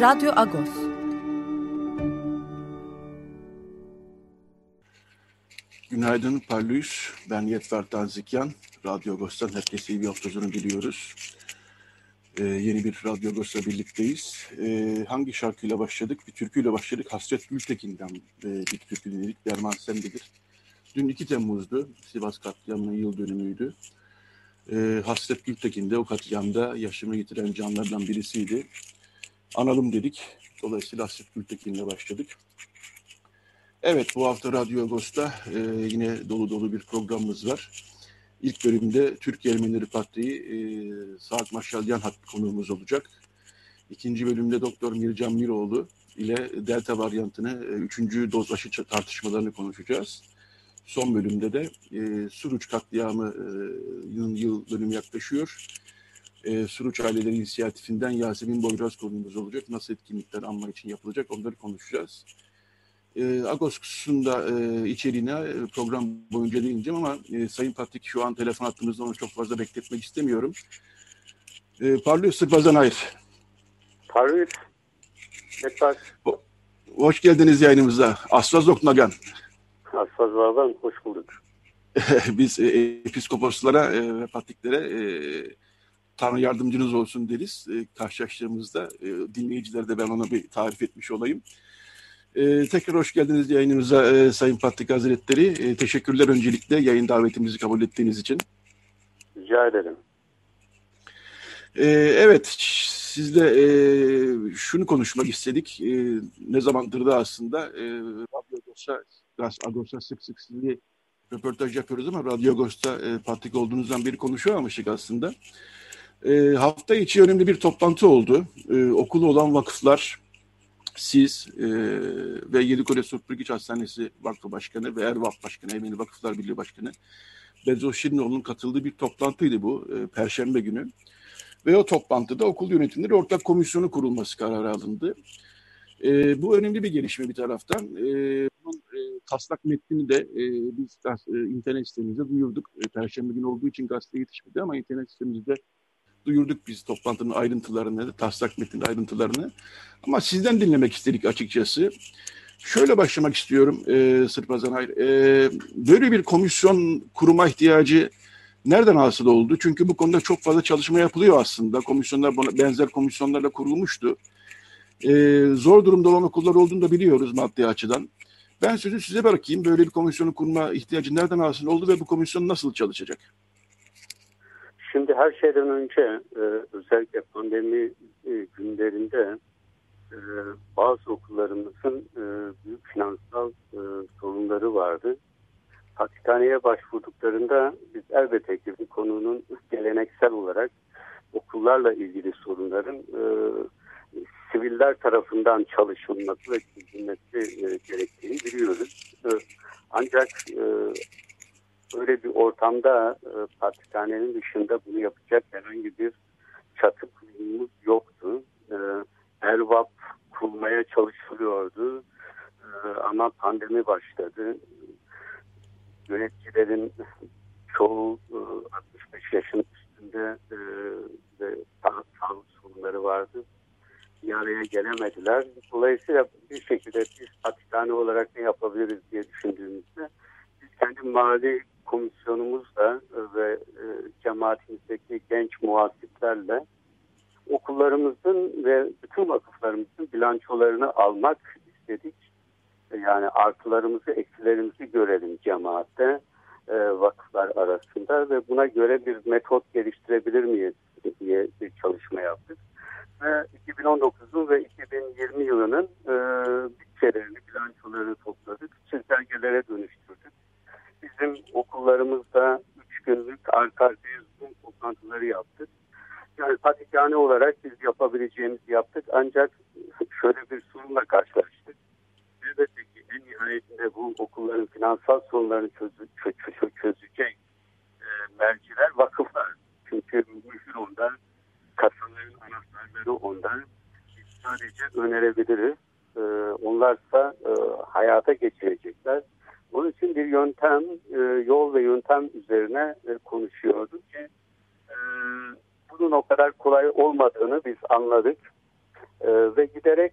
Radyo Agos. Günaydın Parlıyız. Ben Yetver Tanzikyan. Radyo Agos'tan herkese iyi bir hafta sonu diliyoruz. Ee, yeni bir Radyo Agos'la birlikteyiz. Ee, hangi şarkıyla başladık? Bir türküyle başladık. Hasret Gültekin'den e, bir türkü dinledik. Derman Sendedir. Dün 2 Temmuz'du. Sivas katliamının yıl dönümüydü. Ee, Hasret Gültekin de o katliamda yaşamı yitiren canlardan birisiydi analım dedik. Dolayısıyla Hasret Gültekin'le başladık. Evet bu hafta Radyo Agos'ta e, yine dolu dolu bir programımız var. İlk bölümde Türkiye Ermenileri Patriği e, Saat Maşalyan hat konuğumuz olacak. İkinci bölümde Doktor Mircan Miroğlu ile delta varyantını, e, üçüncü doz aşı tartışmalarını konuşacağız. Son bölümde de e, Suruç katliamı e, yıl dönümü yaklaşıyor e, Suruç Aileleri İnisiyatifinden Yasemin Boyraz konuğumuz olacak. Nasıl etkinlikler anma için yapılacak onları konuşacağız. E, Agos'un da e, içeriğine e, program boyunca değineceğim ama e, Sayın Patrik şu an telefon attığımızda onu çok fazla bekletmek istemiyorum. E, Parlıyor Sırpazan Hayır. Parlıyor. Tekrar. Hoş geldiniz yayınımıza. Asfaz Oknagan. Asfaz Vardan hoş bulduk. Biz e, episkoposlara e, ve patriklere e, Tanrı yardımcınız olsun deriz. E, karşılaştığımızda e, dinleyicilere de ben ona bir tarif etmiş olayım. E, tekrar hoş geldiniz yayınımıza e, Sayın Patrik Hazretleri. E, teşekkürler öncelikle yayın davetimizi kabul ettiğiniz için. Rica ederim. E, evet, sizle e, şunu konuşmak istedik. E, ne zamandır da aslında e, Radyo Agos'a, Agos'a sık sık sizi röportaj yapıyoruz ama Radyo Agos'ta e, Patrik olduğunuzdan beri konuşamamıştık aslında. E, hafta içi önemli bir toplantı oldu. E, okulu olan vakıflar, siz e, ve Yedikule Surpurgiç Hastanesi Vakfı Başkanı ve Ervaf Başkanı, Ermeni Vakıflar Birliği Başkanı Bezo Şirinoğlu'nun katıldığı bir toplantıydı bu e, Perşembe günü. Ve o toplantıda okul yönetimleri ortak komisyonu kurulması kararı alındı. E, bu önemli bir gelişme bir taraftan. E, bunun e, taslak metnini de e, biz e, internet sitemizde duyurduk. E, Perşembe günü olduğu için gazete yetişmedi ama internet sitemizde duyurduk biz toplantının ayrıntılarını, taslak metnin ayrıntılarını. Ama sizden dinlemek istedik açıkçası. Şöyle başlamak istiyorum e, Sırpazan Hayır. E, böyle bir komisyon kurma ihtiyacı nereden hasıl oldu? Çünkü bu konuda çok fazla çalışma yapılıyor aslında. Komisyonlar buna benzer komisyonlarla kurulmuştu. E, zor durumda olan okullar olduğunu da biliyoruz maddi açıdan. Ben sözü size bırakayım. Böyle bir komisyonu kurma ihtiyacı nereden hasıl oldu ve bu komisyon nasıl çalışacak? Şimdi her şeyden önce e, özellikle pandemi e, günlerinde e, bazı okullarımızın büyük finansal sorunları vardı. Hastaneye başvurduklarında biz elbette ki bu konunun geleneksel olarak okullarla ilgili sorunların siviller tarafından çalışılması ve çözülmesi e, gerektiğini biliyoruz. Ancak ortamda e, dışında bunu yapacak herhangi bir çatı kurulumuz yoktu. E, Ervap kurulmaya çalışılıyordu e, ama pandemi başladı. Yöneticilerin çoğu e, 65 yaşın üstünde e, ve sağlık sorunları vardı. Bir araya gelemediler. Dolayısıyla bir şekilde biz patrikhane olarak ne yapabiliriz diye düşündüğümüzde biz kendi mali komisyonumuzla ve e, cemaatimizdeki genç muhasiplerle okullarımızın ve bütün vakıflarımızın bilançolarını almak istedik. Yani artılarımızı, eksilerimizi görelim cemaatte, e, vakıflar arasında ve buna göre bir metot geliştirebilir miyiz diye bir çalışma yaptık. Ve 2019'un ve 2020 yılının e, bütçelerini, bilançolarını topladık, çizelgelere dönüştürdük bizim okullarımızda üç günlük arka arkaya Zoom toplantıları yaptık. Yani okulların finansal sorunlarını çözü, çö, çözecek e, merciler vakıflar. Çünkü mühür ondan, kasaların anahtarları ondan. Biz sadece önerebiliriz. E, onlarsa e, hayata geçirecekler. Bunun için bir yöntem, e, yol ve yöntem üzerine e, konuşuyorduk ki e, bunun o kadar kolay olmadığını biz anladık. E, ve giderek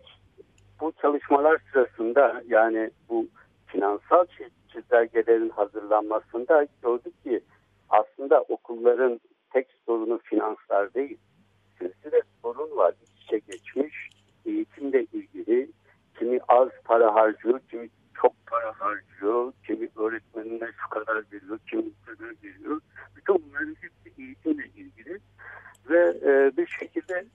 bu çalışmalar sırasında yani bu finansal çizelgelerin hazırlanmasında gördük ki aslında okulların tek sorunu finanslar değil. de sorun var. İç içe geçmiş eğitimle ilgili kimi az para harcıyor, kimi çok para harcıyor, kimi öğretmenine şu kadar veriyor, kimi bu kadar veriyor. Bütün bunların hepsi eğitimle ilgili ve e, bir şekilde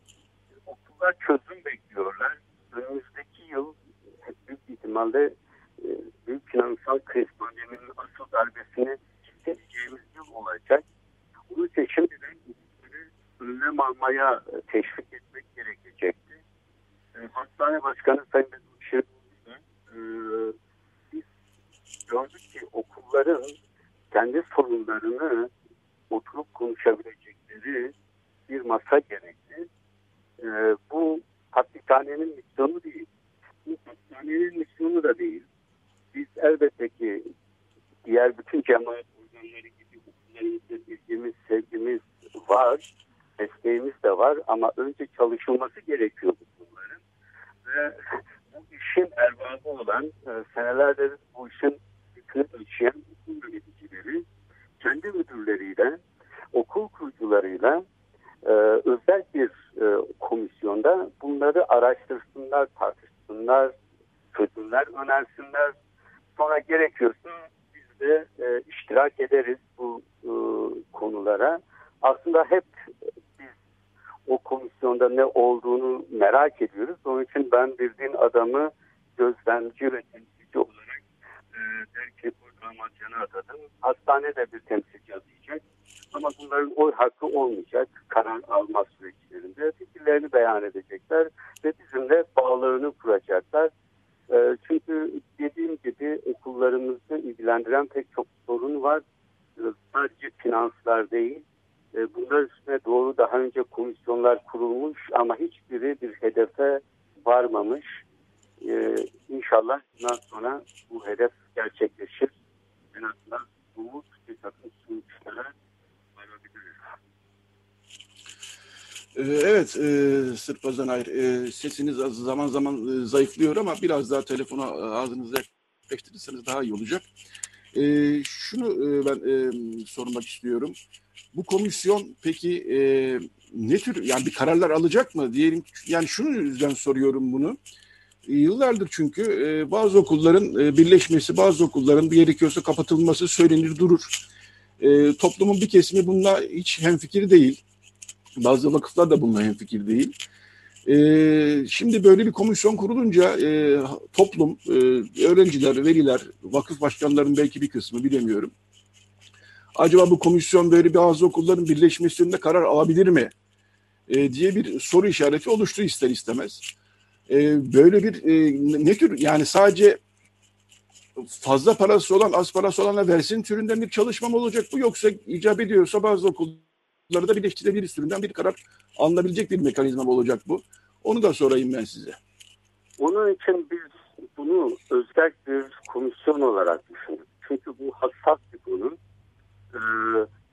zaman e, zayıflıyor ama biraz daha telefonu ağzınıza yaklaştırırsanız daha iyi olacak. E, şunu e, ben e, sormak istiyorum. Bu komisyon peki e, ne tür, yani bir kararlar alacak mı? Diyelim yani şunu yüzden soruyorum bunu. E, yıllardır çünkü e, bazı okulların e, birleşmesi, bazı okulların bir gerekiyorsa kapatılması söylenir durur. E, toplumun bir kesimi bununla hiç hemfikir değil. Bazı vakıflar da bununla hemfikir değil. Ee, şimdi böyle bir komisyon kurulunca e, toplum, e, öğrenciler, veliler, vakıf başkanlarının belki bir kısmı bilemiyorum. Acaba bu komisyon böyle bazı okulların birleşmesinde karar alabilir mi? E, diye bir soru işareti oluştu ister istemez. E, böyle bir e, ne tür yani sadece fazla parası olan az parası olana versin türünden bir çalışma mı olacak bu yoksa icap ediyorsa bazı okullar Bunları da birleştirebilir sürümden bir karar alınabilecek bir mekanizma olacak bu. Onu da sorayım ben size. Onun için biz bunu özel bir komisyon olarak düşündük. Çünkü bu hassas bir konu. Ee,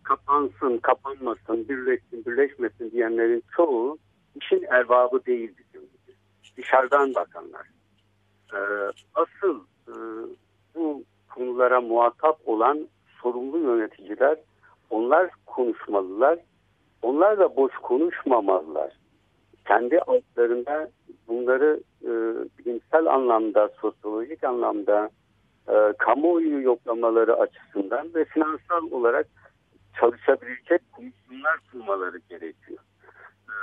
kapansın, kapanmasın, birleşsin, birleşmesin diyenlerin çoğu işin erbabı değil bizim gibi. Dışarıdan bakanlar. Ee, asıl e, bu konulara muhatap olan sorumlu yöneticiler onlar konuşmalılar. Onlar da boş konuşmamalılar. Kendi altlarında bunları e, bilimsel anlamda, sosyolojik anlamda, e, kamuoyu yoklamaları açısından ve finansal olarak çalışabilecek komisyonlar kurmaları gerekiyor. E,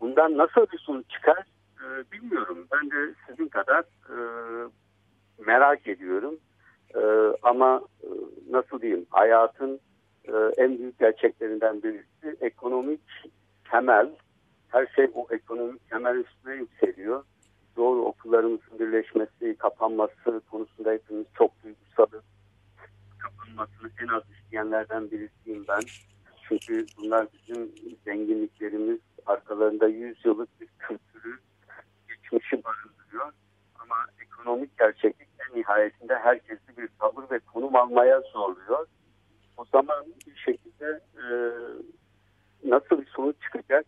bundan nasıl bir sonuç çıkar e, bilmiyorum. Ben de sizin kadar e, merak ediyorum. E, ama e, nasıl diyeyim hayatın e, en büyük gerçeklerinden birisi ekonomik temel. Her şey o ekonomik temel üstüne yükseliyor. Doğru okullarımızın birleşmesi, kapanması konusunda hepimiz çok duygusal isteyenlerden birisiyim ben. Çünkü bunlar bizim zenginliklerimiz, arkalarında 100 yıllık bir kültürü, geçmişi barındırıyor. Ama ekonomik gerçeklik en nihayetinde herkesi bir tavır ve konum almaya zorluyor. O zaman bir şekilde e, nasıl bir sonuç çıkacak?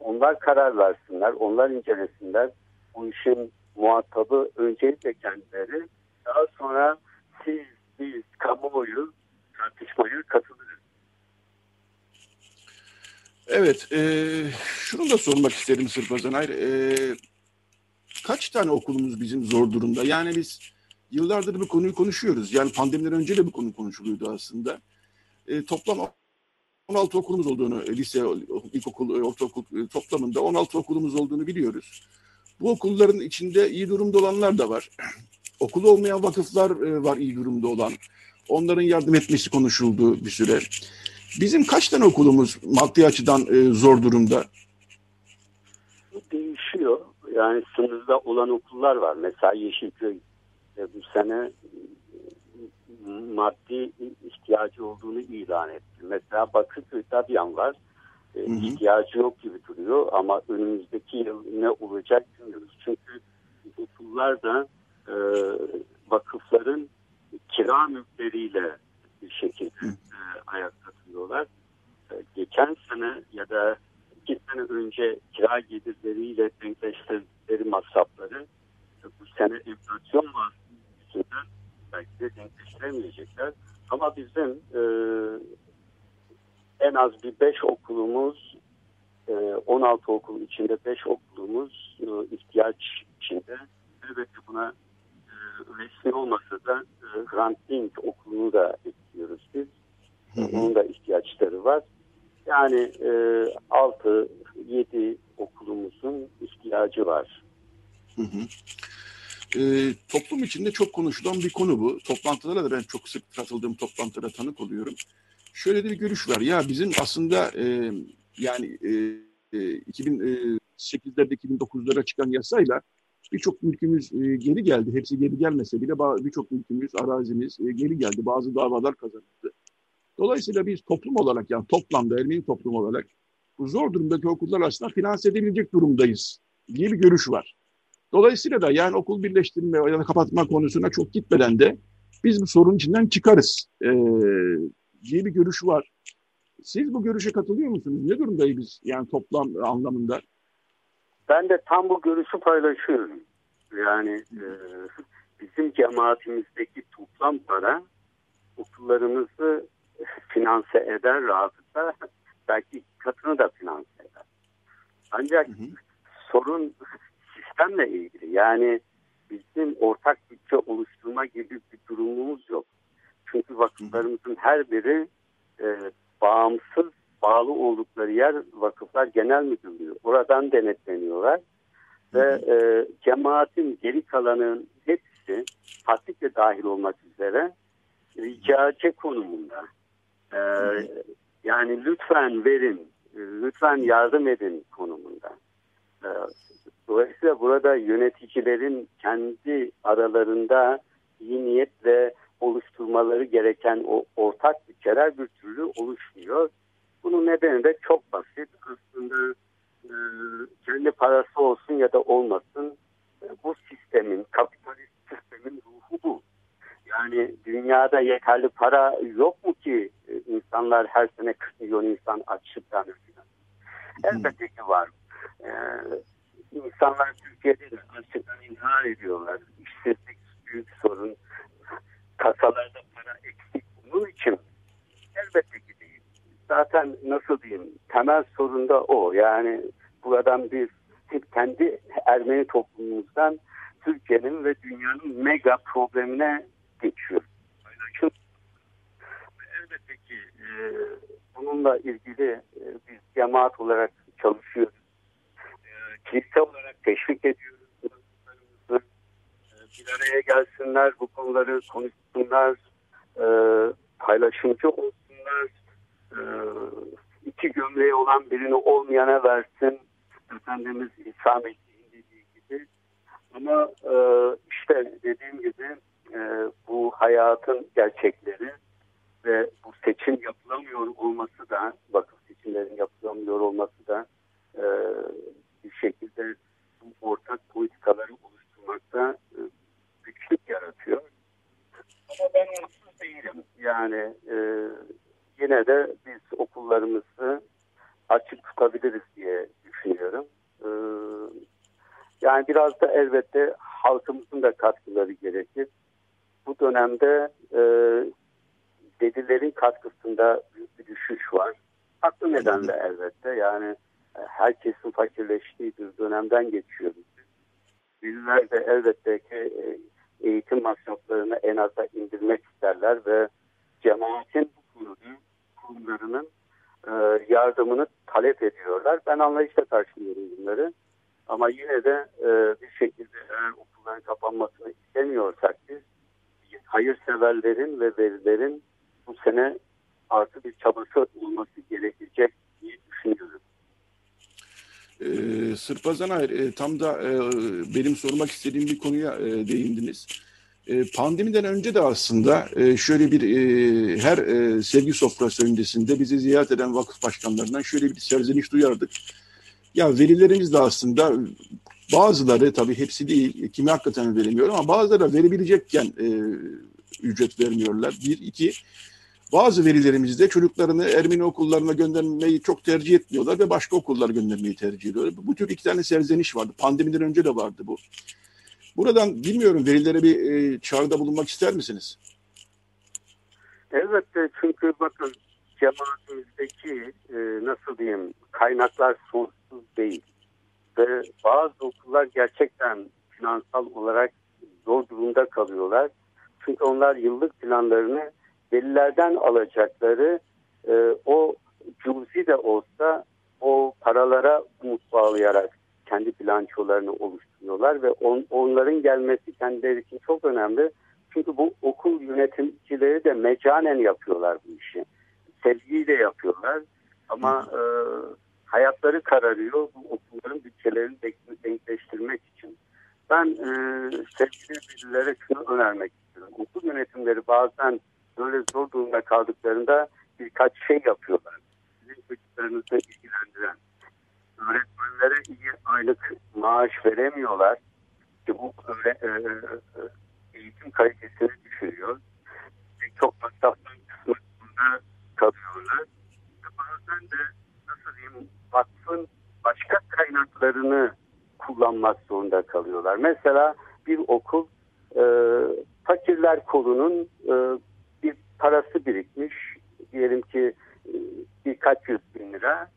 Onlar karar versinler, onlar incelesinler. Bu işin muhatabı öncelikle kendileri. Daha sonra siz, biz, kamuoyu tartışmaya katılırız. Evet, e, şunu da sormak isterim Sırpazan. Hayır, e, kaç tane okulumuz bizim zor durumda? Yani biz yıllardır bu konuyu konuşuyoruz. Yani pandemiden önce de bu konu konuşuluyordu aslında. E, toplam 16 okulumuz olduğunu, e, lise, ilkokul, e, ortaokul e, toplamında 16 okulumuz olduğunu biliyoruz. Bu okulların içinde iyi durumda olanlar da var. Okulu olmayan vakıflar var iyi durumda olan. Onların yardım etmesi konuşuldu bir süre. Bizim kaç tane okulumuz maddi açıdan zor durumda? Değişiyor. Yani sınırda olan okullar var. Mesela Yeşilköy bu sene maddi ihtiyacı olduğunu ilan etti. Mesela Bakırköy Dabyan var. E, ihtiyacı yok gibi duruyor ama önümüzdeki yıl ne olacak bilmiyoruz. Çünkü okullar da e, vakıfların kira mülkleriyle bir şekilde e, ayakta duruyorlar. E, geçen sene ya da iki sene önce kira gelirleriyle denkleştirdikleri masrafları e, bu sene enflasyon var yüzünden belki de denkleştiremeyecekler. Ama bizim e, en az bir 5 okulumuz, e, 16 okul içinde 5 okulumuz e, ihtiyaç içinde. Elbette buna e, resmi olmasa da e, Hrant okulunu da ekliyoruz biz. Onun da ihtiyaçları var. Yani e, 6-7 okulumuzun ihtiyacı var. Hı hı. E, toplum içinde çok konuşulan bir konu bu. Toplantılara da ben çok sık katıldığım toplantılara tanık oluyorum. Şöyle bir görüş var. Ya bizim aslında e, yani e, e, 2008'lerde 2009'lara çıkan yasayla birçok mülkümüz e, geri geldi. Hepsi geri gelmese bile birçok mülkümüz, arazimiz e, geri geldi. Bazı davalar kazanıldı. Dolayısıyla biz toplum olarak yani toplamda Ermeni toplum olarak bu zor durumdaki okullar aslında finanse edebilecek durumdayız diye bir görüş var. Dolayısıyla da yani okul birleştirme ya da kapatma konusuna çok gitmeden de biz bu sorun içinden çıkarız e, diye bir görüş var. Siz bu görüşe katılıyor musunuz? Ne durumdayız biz yani toplam anlamında? Ben de tam bu görüşü paylaşıyorum. Yani e, bizim cemaatimizdeki toplam para okullarımızı finanse eder rahatlıkla belki katını da finanse eder. Ancak hı hı. sorun sistemle ilgili. Yani bizim ortak bütçe oluşturma gibi bir durumumuz yok. Çünkü vakıflarımızın her biri e, bağımsız bağlı oldukları yer vakıflar genel müdürlüğü. Oradan denetleniyorlar. Ve e, cemaatin geri kalanın hepsi fatihle dahil olmak üzere ricacı konumunda. E, yani lütfen verin, lütfen yardım edin konumunda. E, Dolayısıyla burada yöneticilerin kendi aralarında iyi niyetle oluşturmaları gereken o ortak bütçeler bir türlü oluşmuyor. Bunun nedeni de çok basit. Aslında e, kendi parası olsun ya da olmasın e, bu sistemin, kapitalist sistemin ruhu bu. Yani dünyada yeterli para yok mu ki e, insanlar her sene 40 milyon insan açlıktan ölüyor? Elbette ki var. E, insanlar Türkiye'de de açlıktan intihar ediyorlar. İşsizlik büyük sorun. Kasalarda para eksik. Bunun için elbette ki değil. Zaten nasıl diyeyim temel sorun da o. Yani buradan biz kendi Ermeni toplumumuzdan Türkiye'nin ve dünyanın mega problemine geçiyor. Elbette ki e, bununla ilgili e, biz cemaat olarak çalışıyoruz kilise olarak teşvik ediyoruz. Ee, bir araya gelsinler, bu konuları konuşsunlar, e, paylaşımcı olsunlar, e, iki gömleği olan birini olmayana versin. Efendimiz İsa Mesih'in dediği gibi. Ama e, işte dediğim gibi bu hayatın gerçekleri ve bu seçim yapılamıyor olması da vakıf seçimlerin yapılamıyor olması da e, bir şekilde bu ortak politikaları oluşturmakta e, güçlük yaratıyor. Ama ben mutsuz değilim. Yani e, yine de biz okullarımızı açık tutabiliriz diye düşünüyorum. E, yani biraz da elbette halkımızın da katkıları gerekir. Bu dönemde e, dedilerin katkısında büyük bir düşüş var. Haklı nedenle elbette yani herkesin fakirleştiği bir dönemden geçiyoruz. Bizler de elbette ki e, eğitim masraflarını en aza indirmek isterler ve cemaatin kurumlarının e, yardımını talep ediyorlar. Ben anlayışla karşılıyorum bunları. Ama yine de bir şekilde eğer okulların kapanmasını istemiyorsak biz hayırseverlerin ve velilerin bu sene artı bir çabası olması gerekecek diye düşünüyorum. Ee, Sırpazan hayır, e, tam da e, benim sormak istediğim bir konuya e, değindiniz. E, pandemiden önce de aslında e, şöyle bir e, her e, sevgi sofrası öncesinde bizi ziyaret eden vakıf başkanlarından şöyle bir serzeniş duyardık. Ya velilerimiz de aslında bazıları tabii hepsi değil, kimi hakikaten veremiyor ama bazıları verebilecekken e, ücret vermiyorlar. Bir, iki, bazı velilerimiz de çocuklarını Ermeni okullarına göndermeyi çok tercih etmiyorlar ve başka okullara göndermeyi tercih ediyorlar. Bu tür iki tane serzeniş vardı. Pandemiden önce de vardı bu. Buradan bilmiyorum velilere bir e, çağrıda bulunmak ister misiniz? Elbette çünkü bakın cemaatimizdeki e, nasıl diyeyim kaynaklar sonsuz değil. Ve bazı okullar gerçekten finansal olarak zor durumda kalıyorlar. Çünkü onlar yıllık planlarını velilerden alacakları e, o cüzi de olsa o paralara umut bağlayarak kendi bilançolarını oluşturuyorlar ve on, onların gelmesi kendileri için çok önemli. Çünkü bu okul yönetimcileri de mecanen yapıyorlar bu işi. Sevgiyle yapıyorlar ama e, hayatları kararıyor bu okulların bütçelerini denkleştirmek için. Ben e, sevgili bilgilere şunu önermek istiyorum. Okul yönetimleri bazen böyle zor durumda kaldıklarında birkaç şey yapıyorlar. Sizin çocuklarınızı ilgilendiren. Öğretmenlere iyi aylık maaş veremiyorlar. Ki bu öyle, e, e, eğitim kalitesini düşürüyor. Çok masraftan kısmında kalıyorlar. Bazen de nasıl diyeyim vakfın başka kaynaklarını kullanmak zorunda kalıyorlar. Mesela bir okul e, fakirler kolunun e, parası birikmiş. Diyelim ki e, birkaç yüz bin lira.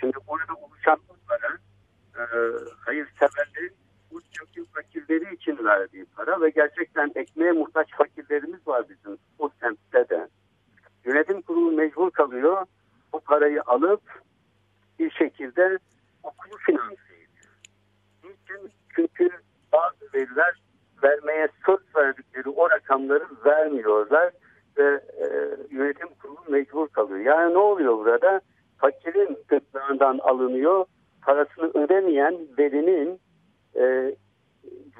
Şimdi orada oluşan bu para e, hayırseverlerin bu çünkü fakirleri için verdiği para ve gerçekten ekmeğe muhtaç fakirlerimiz var bizim o semtte de. Yönetim kurulu mecbur kalıyor bu parayı alıp bir şekilde okulu finanse ediyor. Niçin? Çünkü bazı veriler vermeye söz verdikleri o rakamları vermiyorlar ve e, yönetim kurulu mecbur kalıyor. Yani ne oluyor burada? Fakirin gırtlağından alınıyor, parasını ödemeyen velinin e,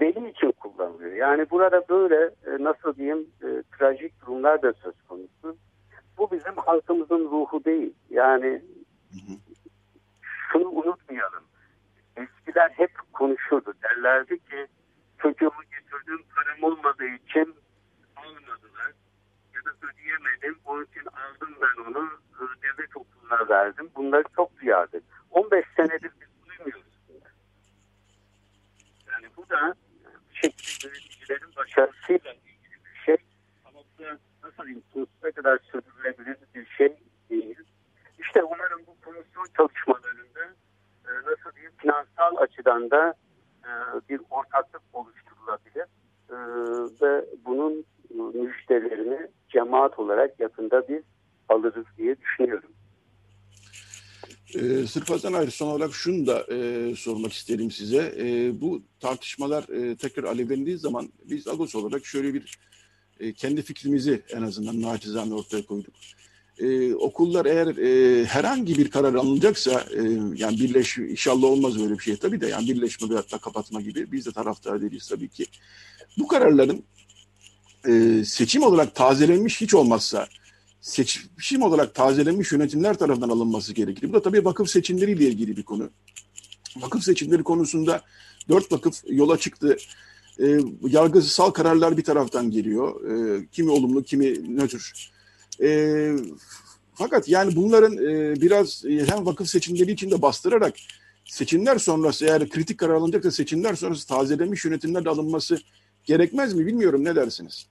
veli için kullanılıyor. Yani burada böyle e, nasıl diyeyim e, trajik durumlar da söz konusu. Bu bizim halkımızın ruhu değil. Yani şunu unutmayalım. Eskiler hep konuşurdu. Derlerdi ki çocuğumu getirdim param olmadığı için da ödeyemedim. Onun için aldım ben onu. Devlet okuluna verdim. Bunları çok duyardık. 15 senedir biz duymuyoruz. Yani bu da bir şekilde yöneticilerin başarısıyla ilgili bir şey. Ama bu da nasıl sonsuza kadar sürdürülebilir bir şey değil. İşte umarım bu komisyon çalışmalarında e, nasıl diyeyim finansal açıdan da e, bir ortaklık oluşturulabilir e, ve bunun müşterilerini cemaat olarak yakında biz alırız diye düşünüyorum. Ee, Sırf ayrı son olarak şunu da e, sormak isterim size. E, bu tartışmalar e, tekrar alevlendiği zaman biz Agos olarak şöyle bir e, kendi fikrimizi en azından naçizane ortaya koyduk. E, okullar eğer e, herhangi bir karar alınacaksa e, yani birleş inşallah olmaz öyle bir şey tabii de yani birleşme veyahut da kapatma gibi biz de taraftar değiliz tabii ki. Bu kararların e, seçim olarak tazelenmiş hiç olmazsa seçim olarak tazelenmiş yönetimler tarafından alınması gerekir. Bu da tabii vakıf seçimleriyle ilgili bir konu. Vakıf seçimleri konusunda dört vakıf yola çıktı. E, yargısal kararlar bir taraftan geliyor. E, kimi olumlu, kimi nötr. E, fakat yani bunların e, biraz e, hem vakıf seçimleri içinde bastırarak seçimler sonrası eğer kritik karar alınacaksa seçimler sonrası tazelenmiş yönetimler de alınması gerekmez mi bilmiyorum ne dersiniz?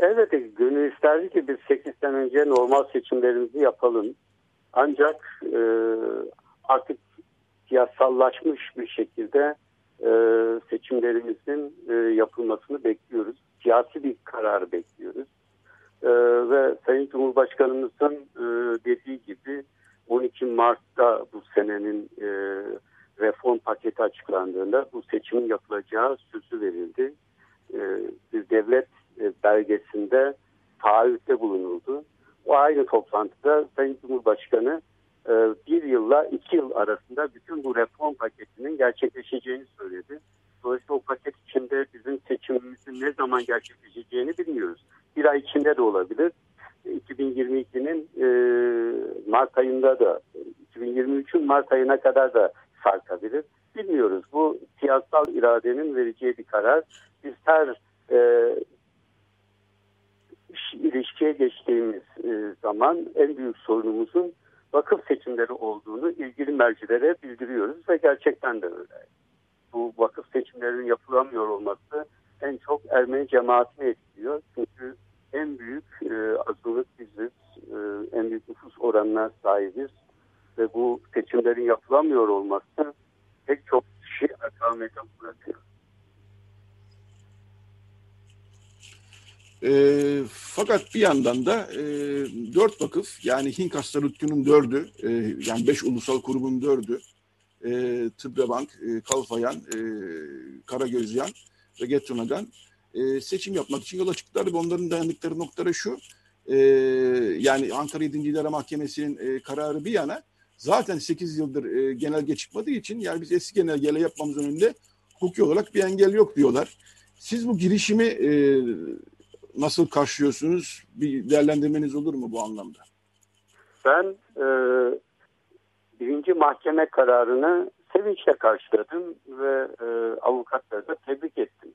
Elbette gönül isterdi ki biz 8 sene önce normal seçimlerimizi yapalım. Ancak e, artık siyasallaşmış bir şekilde e, seçimlerimizin e, yapılmasını bekliyoruz. Siyasi bir karar bekliyoruz. E, ve Sayın Cumhurbaşkanımızın e, dediği gibi 12 Mart'ta bu senenin e, reform paketi açıklandığında bu seçimin yapılacağı sözü verildi. E, bir devlet e, belgesinde taahhütte bulunuldu. O aynı toplantıda Sayın Cumhurbaşkanı e, bir yılla iki yıl arasında bütün bu reform paketinin gerçekleşeceğini söyledi. Dolayısıyla o paket içinde bizim seçimimizin ne zaman gerçekleşeceğini bilmiyoruz. Bir ay içinde de olabilir. 2022'nin e, Mart ayında da 2023'ün Mart ayına kadar da sarkabilir. Bilmiyoruz. Bu siyasal iradenin vereceği bir karar. Biz her e, ilişkiye geçtiğimiz e, zaman en büyük sorunumuzun vakıf seçimleri olduğunu ilgili mercilere bildiriyoruz ve gerçekten de öyle. Bu vakıf seçimlerinin yapılamıyor olması en çok Ermeni cemaatini etkiliyor. Çünkü en büyük e, azınlık biziz, e, en büyük nüfus oranına sahibiz ve bu seçimlerin yapılamıyor olması pek çok kişi akamete bırakıyor. E, fakat bir yandan da e, dört vakıf yani Hink Hastarutku'nun dördü e, yani beş ulusal kurumun dördü e, Tıbrebank, e, Kalfayan, e, Karagözyan ve Getunagan e, seçim yapmak için yola çıktılar ve onların dayandıkları noktada şu e, yani Ankara 7. İdare Mahkemesi'nin e, kararı bir yana zaten 8 yıldır e, genelge çıkmadığı için yani biz eski genelgeyle yapmamızın önünde hukuki olarak bir engel yok diyorlar. Siz bu girişimi e, nasıl karşılıyorsunuz? Bir değerlendirmeniz olur mu bu anlamda? Ben e, birinci mahkeme kararını sevinçle karşıladım ve e, avukatları da tebrik ettim.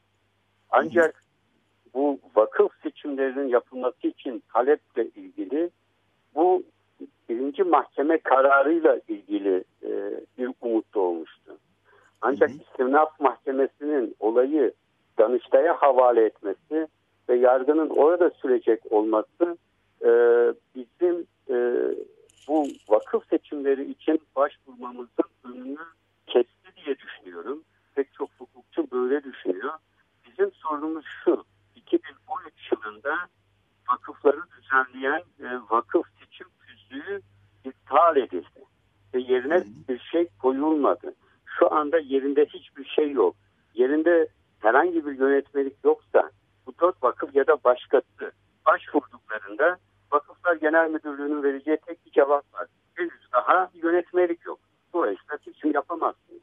Ancak bu vakıf seçimlerinin yapılması için taleple ilgili bu birinci mahkeme kararıyla ilgili e, bir umut doğmuştu. Ancak İstimnaf Mahkemesi'nin olayı Danıştay'a havale etmesi yargının orada sürecek olması e, bizim e, bu vakıf seçimleri için başvurmamızın önünü kesti diye düşünüyorum. Pek çok hukukçu böyle düşünüyor. Bizim sorunumuz şu, 2013 yılında vakıfları düzenleyen e, vakıf seçim tüzüğü iptal edildi. Ve yerine bir şey koyulmadı. Şu anda yerinde hiçbir şey yok. Yerinde herhangi bir yönetmelik yoksa bu dört vakıf ya da başkası başvurduklarında Vakıflar Genel Müdürlüğü'nün vereceği tek bir cevap var. Henüz daha yönetmelik yok. Dolayısıyla seçim yapamazsınız.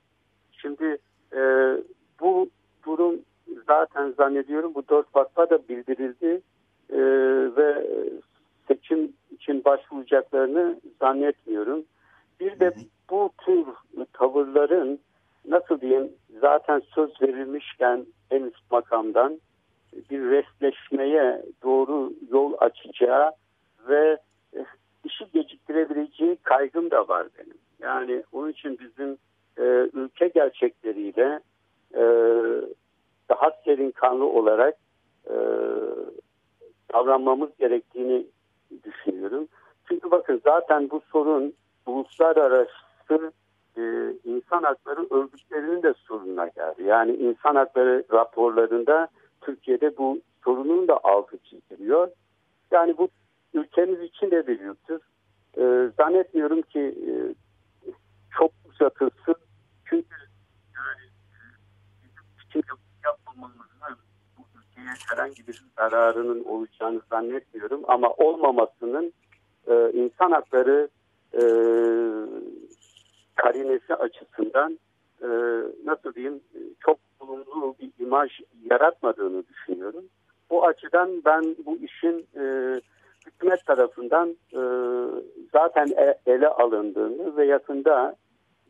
Şimdi e, bu durum zaten zannediyorum bu dört vakfa da bildirildi e, ve seçim için başvuracaklarını zannetmiyorum. Bir de bu tür tavırların nasıl diyeyim zaten söz verilmişken en üst makamdan bir resleşmeye doğru yol açacağı ve işi geciktirebileceği kaygım da var benim. Yani onun için bizim e, ülke gerçekleriyle e, daha serin kanlı olarak e, davranmamız gerektiğini düşünüyorum. Çünkü bakın zaten bu sorun uluslararası e, insan hakları örgütlerinin de sorununa geldi. Yani insan hakları raporlarında Türkiye'de bu sorunun da altı çiziliyor. Yani bu ülkemiz için de bir yüktür. E, zannetmiyorum ki e, çok uzatılsın. Çünkü yani bizim için yapmamamızın bu ülkeye herhangi bir zararının olacağını zannetmiyorum. Ama olmamasının e, insan hakları e, karinesi açısından e, nasıl diyeyim çok olumlu bir imaj yaratmadığını düşünüyorum. Bu açıdan ben bu işin e, hükümet tarafından e, zaten e, ele alındığını ve yakında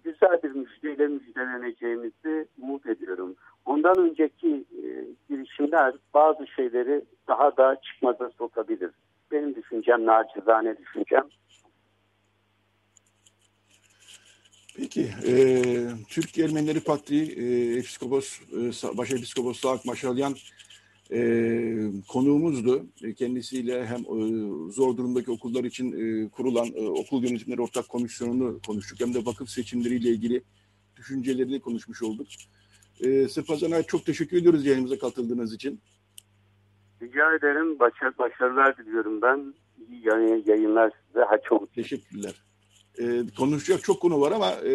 güzel bir müjdeyle müjdeleneceğimizi umut ediyorum. Ondan önceki e, girişimler bazı şeyleri daha da çıkmaza sokabilir. Benim düşüncem, nacizane düşüncem. Peki, e, Türk Ermenileri Patriği e, Episkopos, e, Başepiskopos Saak Maşalyan e, konuğumuzdu. E, kendisiyle hem e, zor durumdaki okullar için e, kurulan e, okul yönetimleri ortak komisyonunu konuştuk. Hem de vakıf seçimleriyle ilgili düşüncelerini konuşmuş olduk. E, Sırpazan'a çok teşekkür ediyoruz yayınımıza katıldığınız için. Rica ederim. Başar, başarılar diliyorum ben. İyi yayınlar size. Ha, çok teşekkürler. E, konuşacak çok konu var ama e,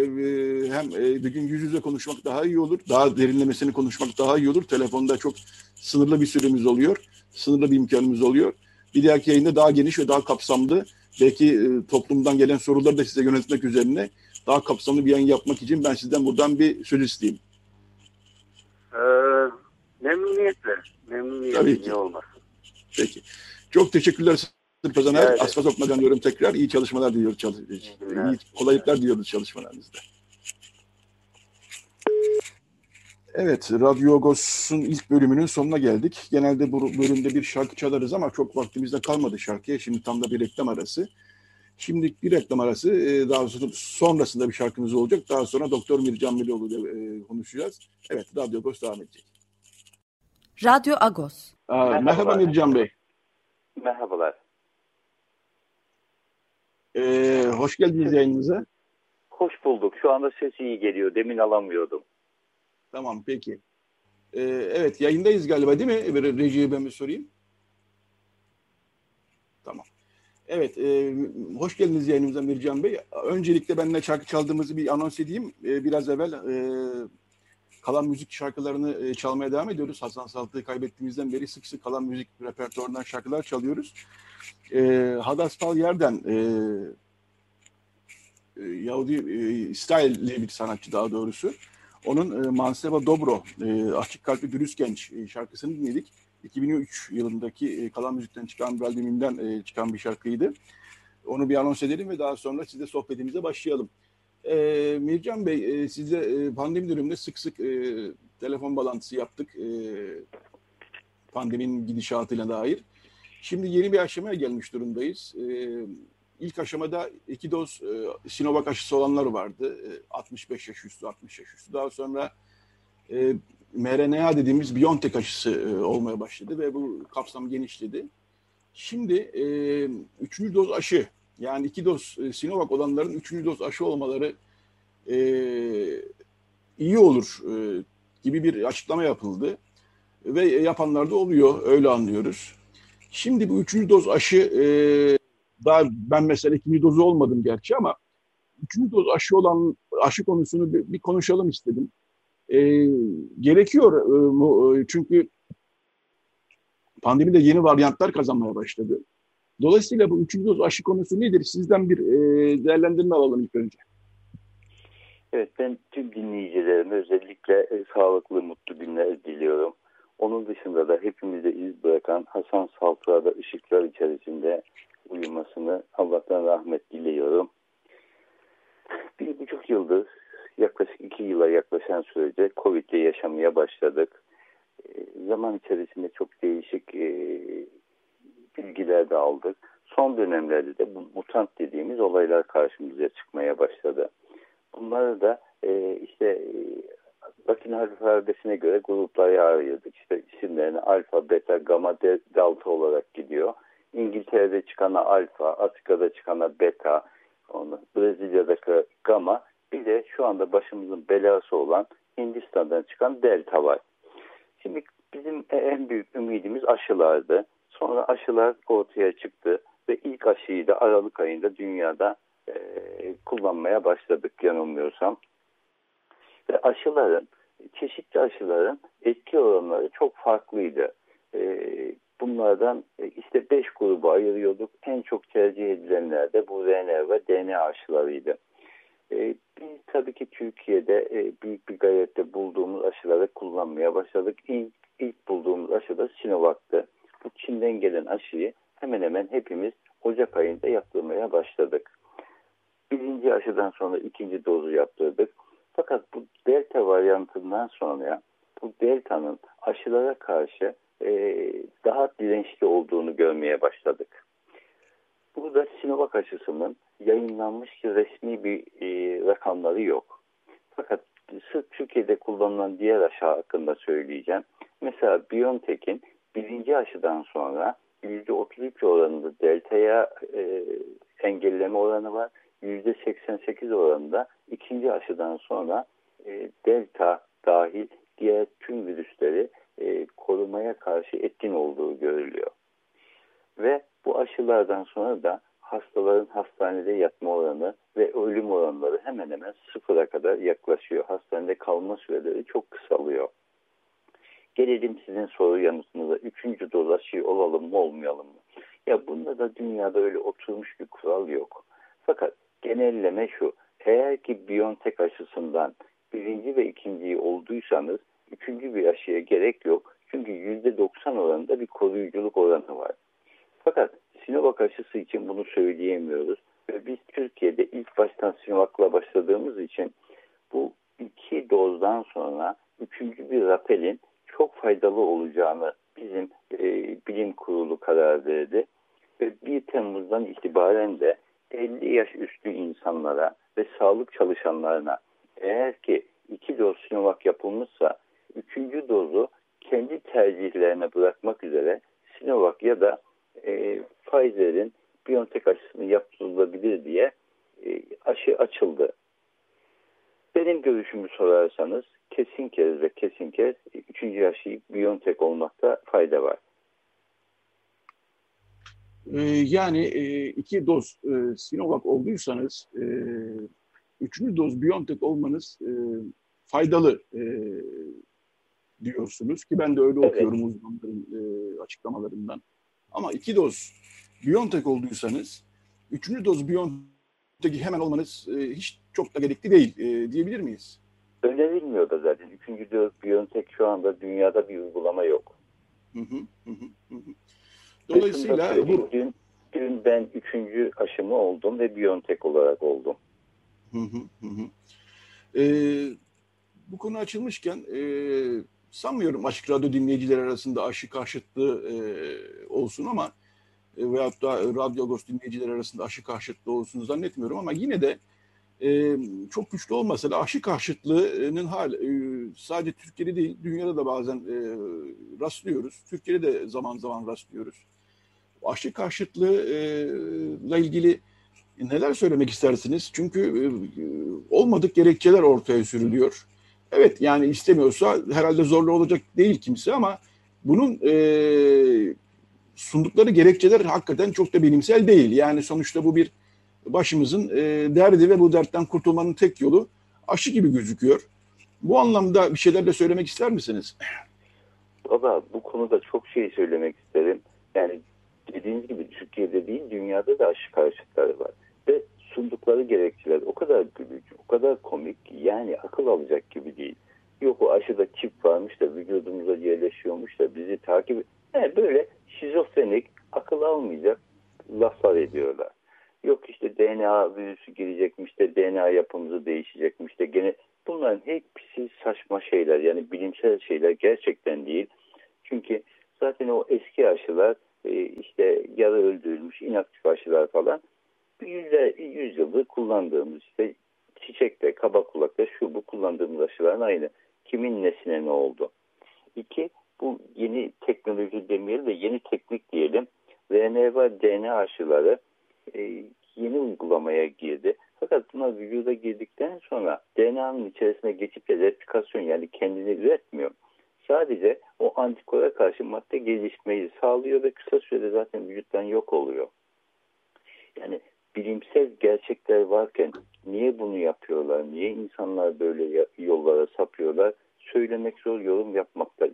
hem e, bir gün yüz yüze konuşmak daha iyi olur. Daha derinlemesini konuşmak daha iyi olur. Telefonda çok sınırlı bir süremiz oluyor. Sınırlı bir imkanımız oluyor. Bir dahaki yayında daha geniş ve daha kapsamlı belki e, toplumdan gelen soruları da size yönetmek üzerine daha kapsamlı bir yayın yapmak için ben sizden buradan bir söz isteyeyim. Ee, memnuniyetle. Memnuniyetle. Tabii ki. olmasın. Peki. Çok teşekkürler Kazanır. Evet. Asfalt Okmacan diyorum tekrar. iyi çalışmalar diliyoruz. Çalış iyi kolaylıklar diliyoruz çalışmalarınızda. Evet, Radyo Agos'un ilk bölümünün sonuna geldik. Genelde bu bölümde bir şarkı çalarız ama çok vaktimizde kalmadı şarkıya. Şimdi tam da bir reklam arası. Şimdi bir reklam arası, e, daha sonra sonrasında bir şarkımız olacak. Daha sonra Doktor Mircan Miloğlu ile konuşacağız. Evet, Radyo Agos devam edecek. Radyo Agos. Aa, merhaba Mircan Bey. Merhabalar. Ee, hoş geldiniz yayınımıza. Hoş bulduk. Şu anda ses iyi geliyor. Demin alamıyordum. Tamam peki. Ee, evet yayındayız galiba değil mi? Bir rejiye ben bir sorayım. Tamam. Evet, e, hoş geldiniz yayınımıza Mircan Bey. Öncelikle benimle şarkı çaldığımızı bir anons edeyim. E, biraz evvel e, kalan müzik şarkılarını e, çalmaya devam ediyoruz. Hasan Saltı'yı kaybettiğimizden beri sık sık kalan müzik repertuarından şarkılar çalıyoruz e, Hadaspal Yerden e, e, Yahudi e, İsrailli bir sanatçı daha doğrusu. Onun e, Manseba Dobro, e, Açık Kalpli Dürüst Genç e, şarkısını dinledik. 2003 yılındaki e, Kalan Müzik'ten çıkan bir albümünden e, çıkan bir şarkıydı. Onu bir anons edelim ve daha sonra sizle sohbetimize başlayalım. E, Mircan Bey, e, sizle e, pandemi döneminde sık sık e, telefon bağlantısı yaptık. E, pandeminin gidişatıyla dair. Şimdi yeni bir aşamaya gelmiş durumdayız. Ee, ilk aşamada iki doz e, Sinovac aşısı olanlar vardı. E, 65 yaş üstü, 60 yaş üstü. Daha sonra e, mRNA dediğimiz Biontech aşısı e, olmaya başladı ve bu kapsam genişledi. Şimdi e, üçüncü doz aşı, yani iki doz e, Sinovac olanların üçüncü doz aşı olmaları e, iyi olur e, gibi bir açıklama yapıldı. Ve yapanlar da oluyor, öyle anlıyoruz. Şimdi bu üçüncü doz aşı e, daha ben mesela ikinci dozu olmadım gerçi ama üçüncü doz aşı olan aşı konusunu bir, bir konuşalım istedim. E, gerekiyor e, çünkü pandemide yeni varyantlar kazanmaya başladı. Dolayısıyla bu üçüncü doz aşı konusu nedir? Sizden bir e, değerlendirme alalım ilk önce. Evet ben tüm dinleyicilerime özellikle e, sağlıklı, mutlu günler diliyorum. Onun dışında da hepimize iz bırakan Hasan Saltığa da ışıklar içerisinde uyumasını Allah'tan rahmet diliyorum. Bir buçuk yıldır yaklaşık iki yıla yaklaşan sürece Covid ile yaşamaya başladık. E, zaman içerisinde çok değişik e, de aldık. Son dönemlerde de bu mutant dediğimiz olaylar karşımıza çıkmaya başladı. Bunları da e, işte e, Latin alfabesine göre gruplara ayırdık. İşte isimlerini alfa, beta, gamma, delta olarak gidiyor. İngiltere'de çıkana alfa, Afrika'da çıkana beta, onu, Brezilya'daki gamma, bir de şu anda başımızın belası olan Hindistan'dan çıkan delta var. Şimdi bizim en büyük ümidimiz aşılardı. Sonra aşılar ortaya çıktı ve ilk aşıyı da Aralık ayında dünyada e, kullanmaya başladık yanılmıyorsam. Ve aşıların çeşitli aşıların etki oranları çok farklıydı. Ee, bunlardan e, işte 5 grubu ayırıyorduk. En çok tercih edilenler de bu RNA ve DNA aşılarıydı. Ee, biz tabii ki Türkiye'de e, büyük bir gayrette bulduğumuz aşıları kullanmaya başladık. İlk, ilk bulduğumuz aşı da Sinovac'tı. Bu Çin'den gelen aşıyı hemen hemen hepimiz Ocak ayında yaptırmaya başladık. Birinci aşıdan sonra ikinci dozu yaptırdık. Fakat bu delta varyantından sonra bu delta'nın aşılara karşı e, daha dirençli olduğunu görmeye başladık. Burada Sinovac aşısının yayınlanmış ki resmi bir e, rakamları yok. Fakat sırf Türkiye'de kullanılan diğer aşı hakkında söyleyeceğim. Mesela BioNTech'in birinci aşıdan sonra %33 oranında delta'ya e, engelleme oranı var. %88 oranında ikinci aşıdan sonra e, delta dahil diğer tüm virüsleri e, korumaya karşı etkin olduğu görülüyor. Ve bu aşılardan sonra da hastaların hastanede yatma oranı ve ölüm oranları hemen hemen sıfıra kadar yaklaşıyor. Hastanede kalma süreleri çok kısalıyor. Gelelim sizin soru yanıtınıza. Üçüncü doz aşı olalım mı olmayalım mı? Ya bunda da dünyada öyle oturmuş bir kural yok. Fakat genelleme şu. Eğer ki Biontech aşısından birinci ve ikinciyi olduysanız üçüncü bir aşıya gerek yok. Çünkü yüzde 90 oranında bir koruyuculuk oranı var. Fakat Sinovac aşısı için bunu söyleyemiyoruz. Ve biz Türkiye'de ilk baştan Sinovac'la başladığımız için bu iki dozdan sonra üçüncü bir rapelin çok faydalı olacağını bizim e, bilim kurulu karar verdi. Ve 1 Temmuz'dan itibaren de 50 yaş üstü insanlara ve sağlık çalışanlarına eğer ki iki doz Sinovac yapılmışsa üçüncü dozu kendi tercihlerine bırakmak üzere Sinovac ya da e, Pfizer'in BioNTech aşısını yaptırılabilir diye e, aşı açıldı. Benim görüşümü sorarsanız kesin kez ve kesin kez üçüncü aşıyı BioNTech olmakta fayda var. Ee, yani e, iki doz e, Sinovac olduysanız e, üçüncü doz BioNTech olmanız e, faydalı e, diyorsunuz ki ben de öyle evet. okuyorum uzmanların e, açıklamalarından. Ama iki doz BioNTech olduysanız üçüncü doz BioNTech'i hemen olmanız e, hiç çok da gerekli değil e, diyebilir miyiz? Önerilmiyor da zaten. Üçüncü doz BioNTech şu anda dünyada bir uygulama yok. Hı hı, hı, hı. Dolayısıyla bu... Dün, dün ben üçüncü aşımı oldum ve BioNTech olarak oldum. Hı hı hı. Ee, bu konu açılmışken e, sanmıyorum Açık Radyo dinleyiciler arasında aşı karşıtlığı e, olsun ama e, veyahut da Radyo Agos dinleyiciler arasında aşı karşıtlığı olsun zannetmiyorum ama yine de e, çok güçlü olmasa da aşı karşıtlığının hal e, sadece Türkiye'de değil dünyada da bazen e, rastlıyoruz. Türkiye'de de zaman zaman rastlıyoruz. Aşı karşıtlığıyla e, ilgili neler söylemek istersiniz? Çünkü e, olmadık gerekçeler ortaya sürülüyor. Evet yani istemiyorsa herhalde zorlu olacak değil kimse ama bunun e, sundukları gerekçeler hakikaten çok da bilimsel değil. Yani sonuçta bu bir başımızın e, derdi ve bu dertten kurtulmanın tek yolu aşı gibi gözüküyor. Bu anlamda bir şeyler de söylemek ister misiniz? Valla bu konuda çok şey söylemek isterim. Yani dediğiniz gibi Türkiye'de değil dünyada da aşı karşıtları var. Ve sundukları gerekçeler o kadar gülücü, o kadar komik yani akıl alacak gibi değil. Yok o aşıda çip varmış da vücudumuza yerleşiyormuş da bizi takip yani böyle şizofrenik akıl almayacak laflar ediyorlar. Yok işte DNA virüsü girecekmiş de DNA yapımızı değişecekmiş de gene bunların hepsi saçma şeyler yani bilimsel şeyler gerçekten değil. Çünkü zaten o eski aşılar e, işte yarı öldürülmüş inaktif aşılar falan yüzde, yüz yıldır kullandığımız işte çiçekte, kaba kulakta şu bu kullandığımız aşıların aynı. Kimin nesine ne oldu? İki, bu yeni teknoloji demeyelim de yeni teknik diyelim. RNA DNA aşıları e, yeni uygulamaya girdi. Fakat buna vücuda girdikten sonra DNA'nın içerisine geçip de replikasyon yani kendini üretmiyor. Sadece o antikora karşı madde gelişmeyi sağlıyor ve kısa sürede zaten vücuttan yok oluyor. Yani bilimsel gerçekler varken niye bunu yapıyorlar? Niye insanlar böyle yollara sapıyorlar? Söylemek zor, yorum yapmak da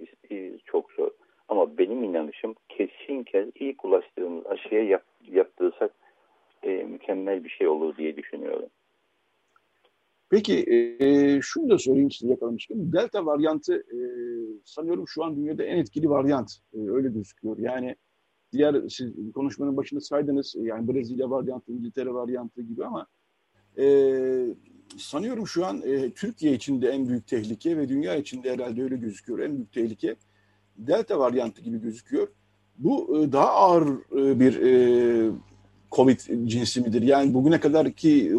çok zor. Ama benim inanışım kesin kez ilk ulaştığımız aşıya yap, yaptırsak e, mükemmel bir şey olur diye düşünüyorum. Peki e, şunu da sorayım size yakalamışken. Delta varyantı e, sanıyorum şu an dünyada en etkili varyant. E, öyle gözüküyor. Yani diğer siz konuşmanın başında saydınız yani Brezilya varyantı, İngiltere varyantı gibi ama e, sanıyorum şu an e, Türkiye için de en büyük tehlike ve dünya için de herhalde öyle gözüküyor. En büyük tehlike Delta varyantı gibi gözüküyor. Bu e, daha ağır e, bir e, Covid cinsi midir? Yani bugüne kadar ki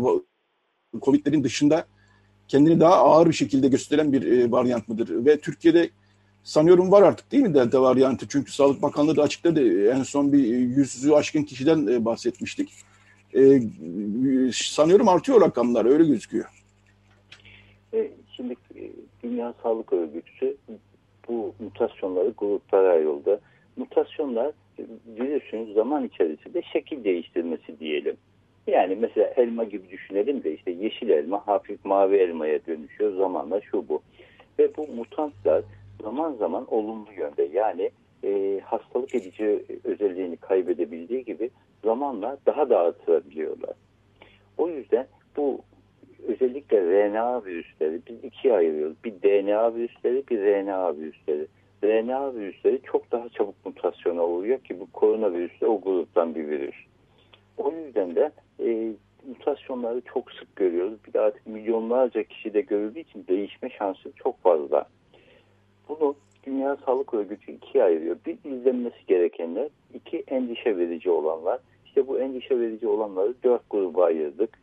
Covid'lerin dışında kendini daha ağır bir şekilde gösteren bir e, varyant mıdır? Ve Türkiye'de sanıyorum var artık değil mi Delta varyantı? Çünkü Sağlık Bakanlığı da açıkladı. En son bir yüzü aşkın kişiden e, bahsetmiştik. E, sanıyorum artıyor rakamlar öyle gözüküyor. E, şimdi Dünya Sağlık Örgütü bu mutasyonları gruplara ayrıldı. Mutasyonlar virüsün zaman içerisinde şekil değiştirmesi diyelim. Yani mesela elma gibi düşünelim de işte yeşil elma hafif mavi elmaya dönüşüyor zamanla şu bu. Ve bu mutantlar zaman zaman olumlu yönde yani e, hastalık edici özelliğini kaybedebildiği gibi zamanla daha da artırabiliyorlar. O yüzden bu özellikle RNA virüsleri biz ikiye ayırıyoruz. Bir DNA virüsleri, bir RNA virüsleri. RNA virüsleri çok daha çabuk mutasyona uğruyor ki bu koronavirüs de o gruptan bir virüs. O yüzden de e, mutasyonları çok sık görüyoruz. Bir de artık milyonlarca kişide görüldüğü için değişme şansı çok fazla. Bunu Dünya Sağlık Örgütü ikiye ayırıyor. Bir izlenmesi gerekenler, iki endişe verici olanlar. İşte bu endişe verici olanları dört gruba ayırdık.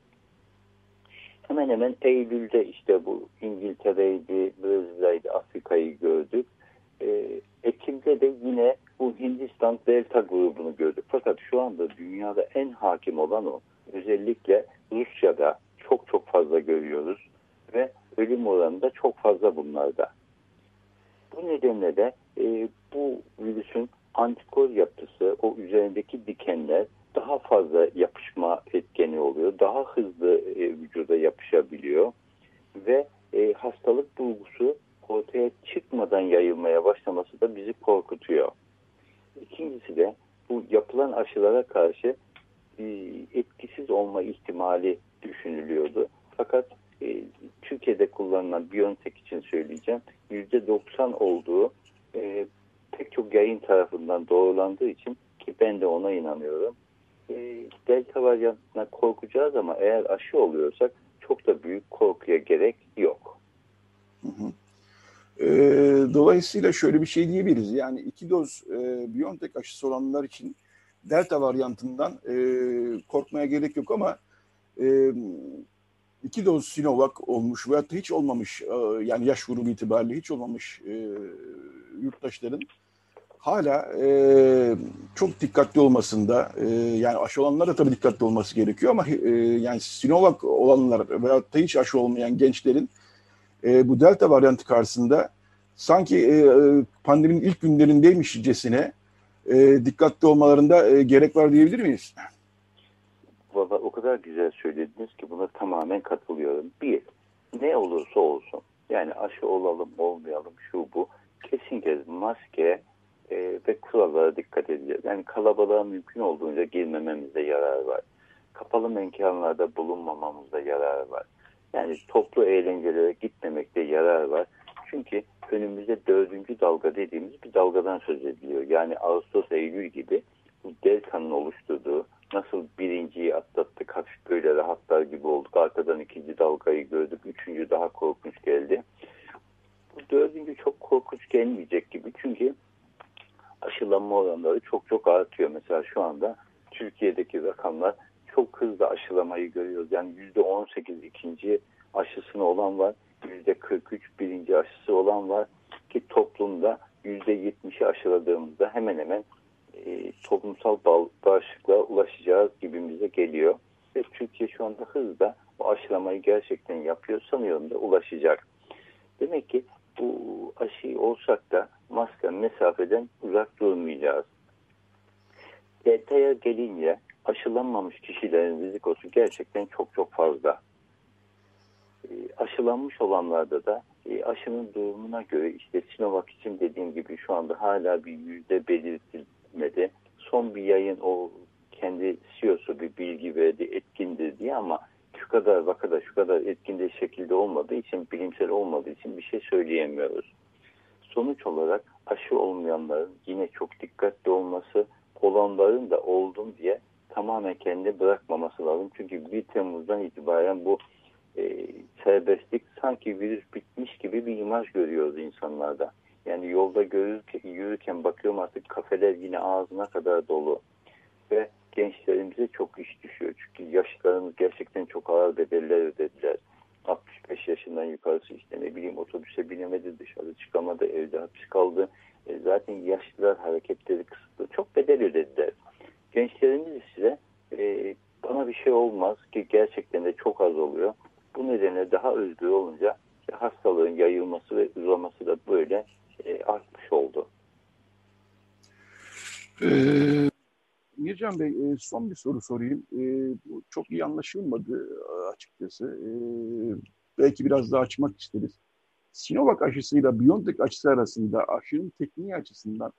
Hemen hemen Eylül'de işte bu İngiltere'ydi, Brezilya'ydı, Afrika'yı gördük. Ee, Ekim'de de yine bu Hindistan Delta grubunu gördük. Fakat şu anda dünyada en hakim olan o. Özellikle Rusya'da çok çok fazla görüyoruz ve ölüm oranı da çok fazla bunlarda. Bu nedenle de e, bu virüsün antikor yapısı, o üzerindeki dikenler daha fazla yapışma etkeni oluyor. Daha hızlı e, vücuda yapışabiliyor ve e, hastalık bulgusu ortaya çıkmadan yayılmaya başlaması da bizi korkutuyor. İkincisi de bu yapılan aşılara karşı etkisiz olma ihtimali düşünülüyordu. Fakat e, Türkiye'de kullanılan Biontech için söyleyeceğim. %90 olduğu e, pek çok yayın tarafından doğrulandığı için ki ben de ona inanıyorum. E, delta varyantına korkacağız ama eğer aşı oluyorsak çok da büyük korkuya gerek yok. Hı hı. E, dolayısıyla şöyle bir şey diyebiliriz. Yani iki doz e, Biontech aşısı olanlar için delta varyantından e, korkmaya gerek yok ama e, iki doz Sinovac olmuş veyahut da hiç olmamış e, yani yaş grubu itibariyle hiç olmamış e, yurttaşların hala e, çok dikkatli olmasında e, yani aşı olanlar da tabii dikkatli olması gerekiyor ama e, yani Sinovac olanlar veyahut da hiç aşı olmayan gençlerin e, bu delta varyantı karşısında sanki e, pandeminin ilk günlerindeymişcesine e, dikkatli olmalarında e, gerek var diyebilir miyiz? Valla o kadar güzel söylediniz ki buna tamamen katılıyorum. Bir, ne olursa olsun yani aşı olalım olmayalım şu bu kesinlikle maske e, ve kurallara dikkat edeceğiz. Yani kalabalığa mümkün olduğunca girmememizde yarar var. Kapalı mekanlarda bulunmamamızda yarar var. Yani toplu eğlencelere gitmemekte yarar var. Çünkü önümüzde dördüncü dalga dediğimiz bir dalgadan söz ediliyor. Yani Ağustos, Eylül gibi bu delta'nın oluşturduğu nasıl birinciyi atlattık hafif böyle rahatlar gibi olduk. Arkadan ikinci dalgayı gördük. Üçüncü daha korkunç geldi. Bu dördüncü çok korkunç gelmeyecek gibi. Çünkü aşılanma oranları çok çok artıyor. Mesela şu anda Türkiye'deki rakamlar çok hızlı aşılamayı görüyoruz. Yani %18 ikinci aşısını olan var. %43 birinci aşısı olan var. Ki toplumda %70'i aşıladığımızda hemen hemen e, toplumsal bağışıklığa ulaşacağız gibimize geliyor. Ve Türkiye şu anda hızla bu aşılamayı gerçekten yapıyor. Sanıyorum da ulaşacak. Demek ki bu aşıyı olsak da maske mesafeden uzak durmayacağız. Delta'ya gelince aşılanmamış kişilerin rizikosu gerçekten çok çok fazla. E, aşılanmış olanlarda da e, aşının durumuna göre işte Sinovac için dediğim gibi şu anda hala bir yüzde belirtilmedi. Son bir yayın o kendi CEO'su bir bilgi verdi etkindir diye ama kadar vakada şu kadar etkin şekilde olmadığı için bilimsel olmadığı için bir şey söyleyemiyoruz. Sonuç olarak aşı olmayanların yine çok dikkatli olması, olanların da oldum diye tamamen kendini bırakmaması lazım. Çünkü 1 Temmuz'dan itibaren bu e, serbestlik sanki virüs bitmiş gibi bir imaj görüyoruz insanlarda. Yani yolda görürken, yürürken bakıyorum artık kafeler yine ağzına kadar dolu. Ve gençlerimize çok iş düşüyor. Çünkü yaşlılarımız gerçekten çok ağır bedeller ödediler. 65 yaşından yukarısı işte ne bileyim otobüse binemedi dışarı çıkamadı evde hapis kaldı. E, zaten yaşlılar hareketleri kısıtlı. Çok bedel ödediler. Gençlerimiz ise e, bana bir şey olmaz ki gerçekten de çok az oluyor. Bu nedenle daha özgür olunca hastalığın yayılması ve uzaması da böyle e, artmış oldu. Ee, Mircan Bey e, son bir soru sorayım. E, bu çok iyi anlaşılmadı açıkçası. E, belki biraz daha açmak isteriz. Sinovac aşısıyla BioNTech aşısı arasında aşının tekniği açısından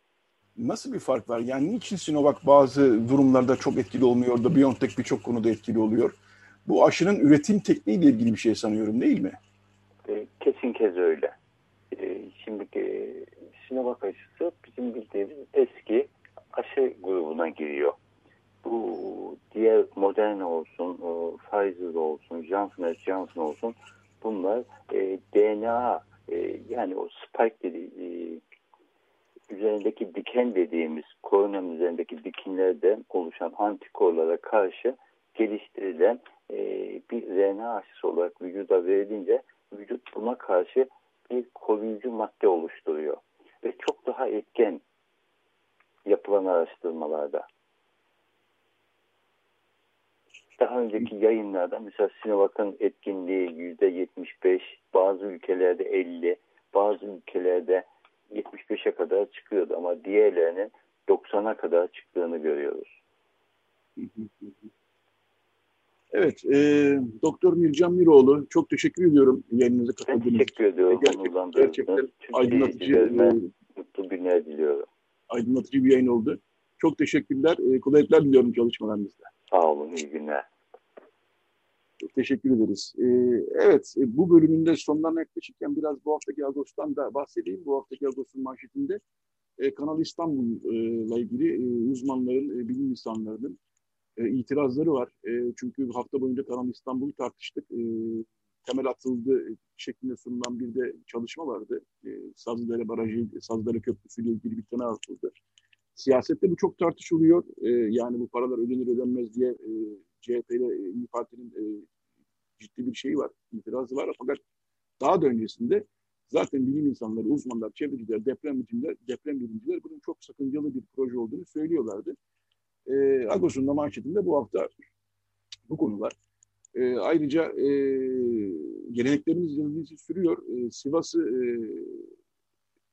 nasıl bir fark var? Yani niçin Sinovac bazı durumlarda çok etkili olmuyor da BioNTech birçok konuda etkili oluyor? Bu aşının üretim tekniğiyle ilgili bir şey sanıyorum değil mi? Kesin kez öyle. Şimdi Sinovac aşısı bizim bildiğimiz eski aşı grubuna giriyor. Bu diğer Moderna olsun, Pfizer olsun, Johnson Johnson olsun bunlar e, DNA e, yani o spike dediği e, üzerindeki diken dediğimiz koronanın üzerindeki dikinlerden oluşan antikorlara karşı geliştirilen e, bir RNA aşısı olarak vücuda verilince vücut buna karşı bir koruyucu madde oluşturuyor. Ve çok daha etken yapılan araştırmalarda. Daha önceki yayınlarda mesela Sinovac'ın etkinliği yüzde 75, bazı ülkelerde 50, bazı ülkelerde 75'e kadar çıkıyordu ama diğerlerinin 90'a kadar çıktığını görüyoruz. Evet, e, Doktor Mircan Miroğlu çok teşekkür ediyorum yayınınıza katıldığınız için. Teşekkür ediyorum. Gerçekten, gerçekten aydınlatıcı, e, mutlu günler diliyorum aydınlatıcı bir yayın oldu. Çok teşekkürler. E, kolaylıklar diliyorum çalışmalarınızda. Sağ olun. İyi günler. Çok teşekkür ederiz. E, evet, e, bu bölümünde sonlarına yaklaşırken biraz bu haftaki Ağustos'tan da bahsedeyim. Bu haftaki Ağustos'un manşetinde e, Kanal İstanbul'la ilgili e, uzmanların, e, bilim insanlarının e, itirazları var. E, çünkü hafta boyunca Kanal İstanbul'u tartıştık. E, temel atıldı şeklinde sunulan bir de çalışma vardı. E, Sazlıdere Barajı, Sazlıdere Köprüsü ile ilgili bir tane atıldı. Siyasette bu çok tartışılıyor. E, yani bu paralar ödenir ödenmez diye e, CHP ile İYİ Parti'nin e, ciddi bir şeyi var, itirazı var. Fakat daha da öncesinde zaten bilim insanları, uzmanlar, çevreciler, deprem bilimciler, deprem bilimciler bunun çok sakıncalı bir proje olduğunu söylüyorlardı. E, Agos'un da manşetinde bu hafta bu konular. E, ayrıca e, geleneklerimiz yıldızı sürüyor. E, Sivas'ı e,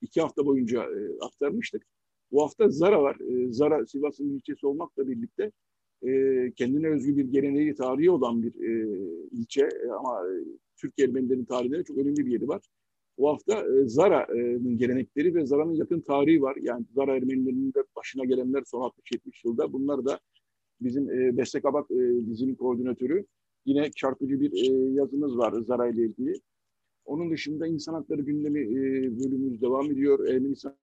iki hafta boyunca e, aktarmıştık. Bu hafta Zara var. E, Zara Sivas'ın ilçesi olmakla birlikte e, kendine özgü bir geleneği, tarihi olan bir e, ilçe e, ama e, Türk Ermenilerin tarihinde çok önemli bir yeri var. Bu hafta e, Zara'nın gelenekleri ve Zara'nın yakın tarihi var. Yani Zara Ermenilerinin de başına gelenler son 60-70 yılda. Bunlar da bizim e, Bestek Abak e, dizinin koordinatörü Yine çarpıcı bir e, yazımız var Zara ile ilgili. Onun dışında insan hakları gündemi e, bölümümüz devam ediyor. Ermenistan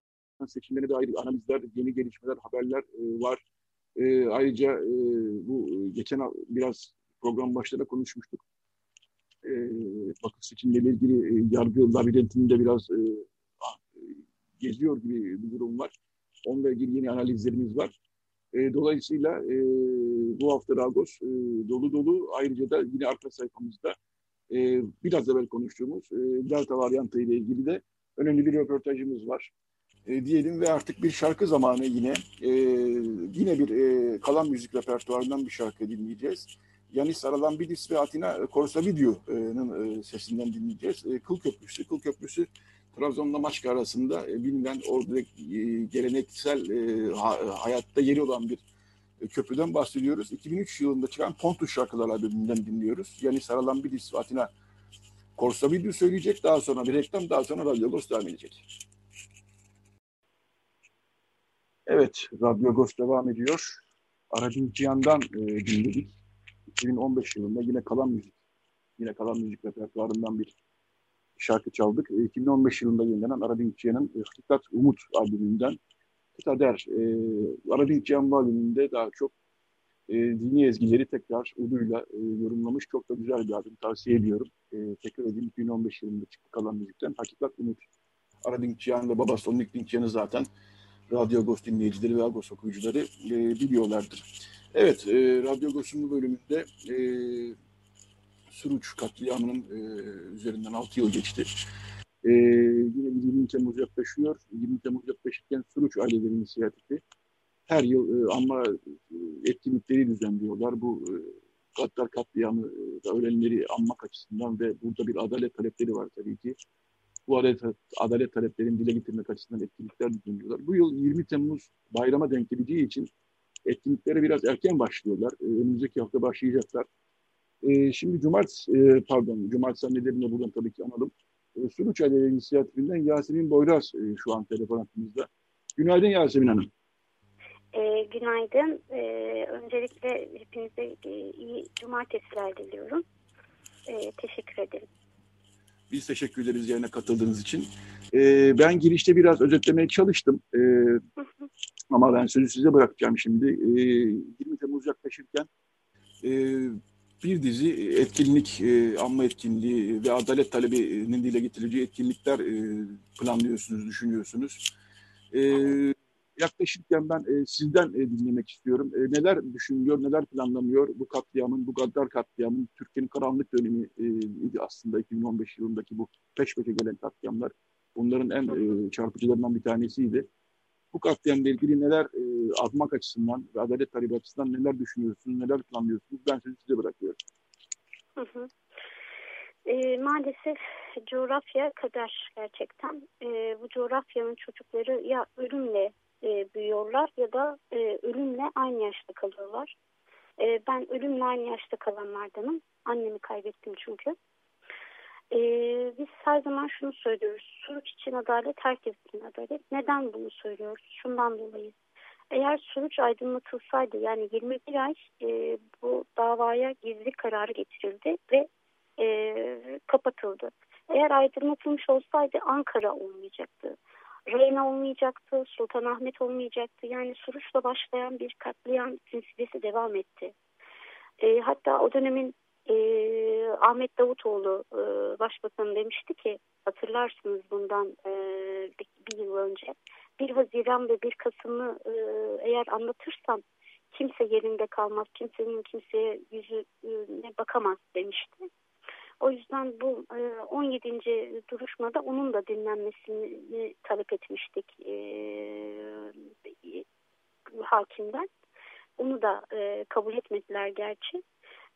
seçimlerine dair analizler, yeni gelişmeler, haberler e, var. E, ayrıca e, bu geçen biraz program başında konuşmuştuk. E, Bakı seçimleriyle ilgili e, yargı labirentinde biraz e, geziyor gibi bir durum var. Onunla ilgili yeni analizlerimiz var. E, dolayısıyla e, bu hafta Ragos e, dolu dolu. Ayrıca da yine arka sayfamızda e, biraz evvel konuştuğumuz e, Delta varyantı ile ilgili de önemli bir röportajımız var. E, diyelim ve artık bir şarkı zamanı yine e, yine bir e, kalan müzik repertuarından bir şarkı dinleyeceğiz. Yanis Aralambidis ve Atina Korsavidyu'nun e, sesinden dinleyeceğiz. E, Kıl Köprüsü, Kıl Köprüsü Trabzon'la Maçka arasında e, bilinen orada e, geleneksel e, hayatta yeri olan bir köprüden bahsediyoruz. 2003 yılında çıkan Pontus Şarkılar albümünden dinliyoruz. Yani Saralan Bidis ve Atina Korsavidyu söyleyecek. Daha sonra bir reklam, daha sonra Radyo Ghost devam edecek. Evet, Radyo Ghost devam ediyor. Aracın Cihan'dan e, dinledik. 2015 yılında yine kalan müzik Yine kalan müzik repertuarından bir şarkı çaldık. 2015 yılında yayınlanan Aradinkçiyan'ın Hakikat Umut albümünden Kader. E, Aradinkçiyan albümünde daha çok e, dini ezgileri tekrar uduyla e, yorumlamış. Çok da güzel bir albüm. Tavsiye ediyorum. E, tekrar edeyim 2015 yılında çıktı kalan müzikten. Hakikat Umut. Aradinkçiyan ve babası Onik Dinkçiyan'ı zaten Radyo Agos dinleyicileri ve Agos okuyucuları e, biliyorlardır. Evet, e, Radyo Agos'un bu bölümünde e, Suruç katliamının e, üzerinden 6 yıl geçti. E, yine 20 Temmuz yaklaşıyor. 20 Temmuz yaklaşırken Suruç Aileleri İnisiyatifi her yıl e, ama etkinlikleri düzenliyorlar. Bu e, Gaddar katliamı e, ölenleri anmak açısından ve burada bir adalet talepleri var tabii ki. Bu adalet, adalet taleplerini dile getirmek açısından etkinlikler düzenliyorlar. Bu yıl 20 Temmuz bayrama denk geleceği için etkinliklere biraz erken başlıyorlar. E, önümüzdeki hafta başlayacaklar. E, şimdi cumartesi, e, pardon, cumartesi annelerini buradan tabii ki analım. E, Suruç Aileleri İnisiyatifinden Yasemin Boyraz e, şu an telefon hattımızda. Günaydın Yasemin Hanım. E, günaydın. E, öncelikle hepinize e, iyi cumartesiler diliyorum. E, teşekkür ederim. Biz teşekkür ederiz yayına katıldığınız için. E, ben girişte biraz özetlemeye çalıştım. E, ama ben sözü size bırakacağım şimdi. E, 20 Temmuz yaklaşırken e, bir dizi etkinlik, e, anma etkinliği ve adalet talebinin dile getireceği etkinlikler e, planlıyorsunuz, düşünüyorsunuz. E, yaklaşırken ben e, sizden e, dinlemek istiyorum. E, neler düşünülüyor, neler planlanıyor bu katliamın, bu gaddar katliamın, Türkiye'nin karanlık dönemi e, aslında 2015 yılındaki bu peş peşe gelen katliamlar. Bunların en e, çarpıcılarından bir tanesiydi. Bu katliamla ilgili neler e, atmak açısından ve adalet talebi açısından neler düşünüyorsunuz, neler planlıyorsunuz? Ben sözü size bırakıyorum. Hı hı. E, maalesef coğrafya kader gerçekten. E, bu coğrafyanın çocukları ya ölümle e, büyüyorlar ya da e, ölümle aynı yaşta kalıyorlar. E, ben ölümle aynı yaşta kalanlardanım. Annemi kaybettim çünkü. E, biz her zaman şunu söylüyoruz. Suruç için adalet, herkes için adalet. Neden bunu söylüyoruz? Şundan dolayı. Eğer suruç aydınlatılsaydı yani 21 ay e, bu davaya gizli kararı getirildi ve e, kapatıldı. Eğer aydınlatılmış olsaydı Ankara olmayacaktı. Reyna olmayacaktı, Sultanahmet olmayacaktı. Yani Suruç'la başlayan bir katliam silsilesi devam etti. E, hatta o dönemin e, Ahmet Davutoğlu e, başbakan demişti ki hatırlarsınız bundan e, bir, bir yıl önce bir Haziran ve bir Kasım'ı e, eğer anlatırsam kimse yerinde kalmaz, kimsenin kimseye yüzüne bakamaz demişti. O yüzden bu 17. E, duruşmada onun da dinlenmesini talep etmiştik e, hakimden. Onu da e, kabul etmediler gerçi.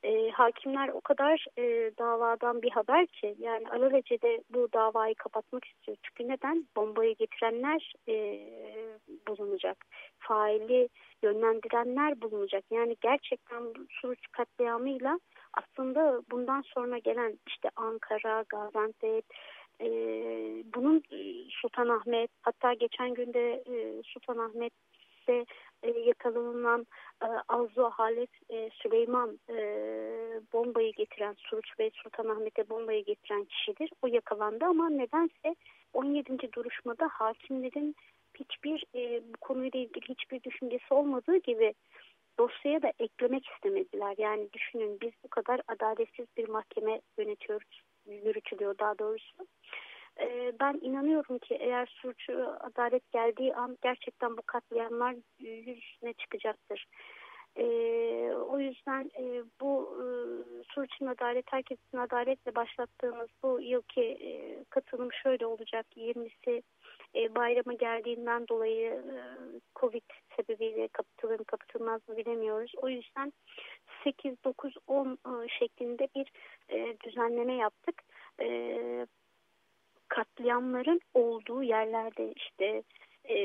E, hakimler o kadar e, davadan bir haber ki yani alelacele bu davayı kapatmak istiyor. Çünkü neden? Bombayı getirenler e, bulunacak. Faili yönlendirenler bulunacak. Yani gerçekten bu suç katliamıyla aslında bundan sonra gelen işte Ankara, Gaziantep, e, bunun Sultanahmet hatta geçen günde e, Sultanahmet'te e, yakalanan e, Arzu Halet e, Süleyman e, bombayı getiren Suruç ve Sultanahmet'e bombayı getiren kişidir. O yakalandı ama nedense 17. duruşmada hakimlerin hiçbir e, bu konuyla ilgili hiçbir düşüncesi olmadığı gibi dosyaya da eklemek istemediler. Yani düşünün biz bu kadar adaletsiz bir mahkeme yönetiyoruz, yürütülüyor daha doğrusu. Ee, ben inanıyorum ki eğer suçu adalet geldiği an gerçekten bu katliamlar yüzüne çıkacaktır. Ee, o yüzden e, bu e, Suç'un adalet, herkesin adaletle başlattığımız bu yılki e, katılım şöyle olacak. 20'si e, bayrama geldiğinden dolayı e, Covid sebebiyle kapatılır mı kapatılmaz mı bilemiyoruz. O yüzden 8, 9, 10 e, şeklinde bir e, düzenleme yaptık. Katliamların olduğu yerlerde işte e,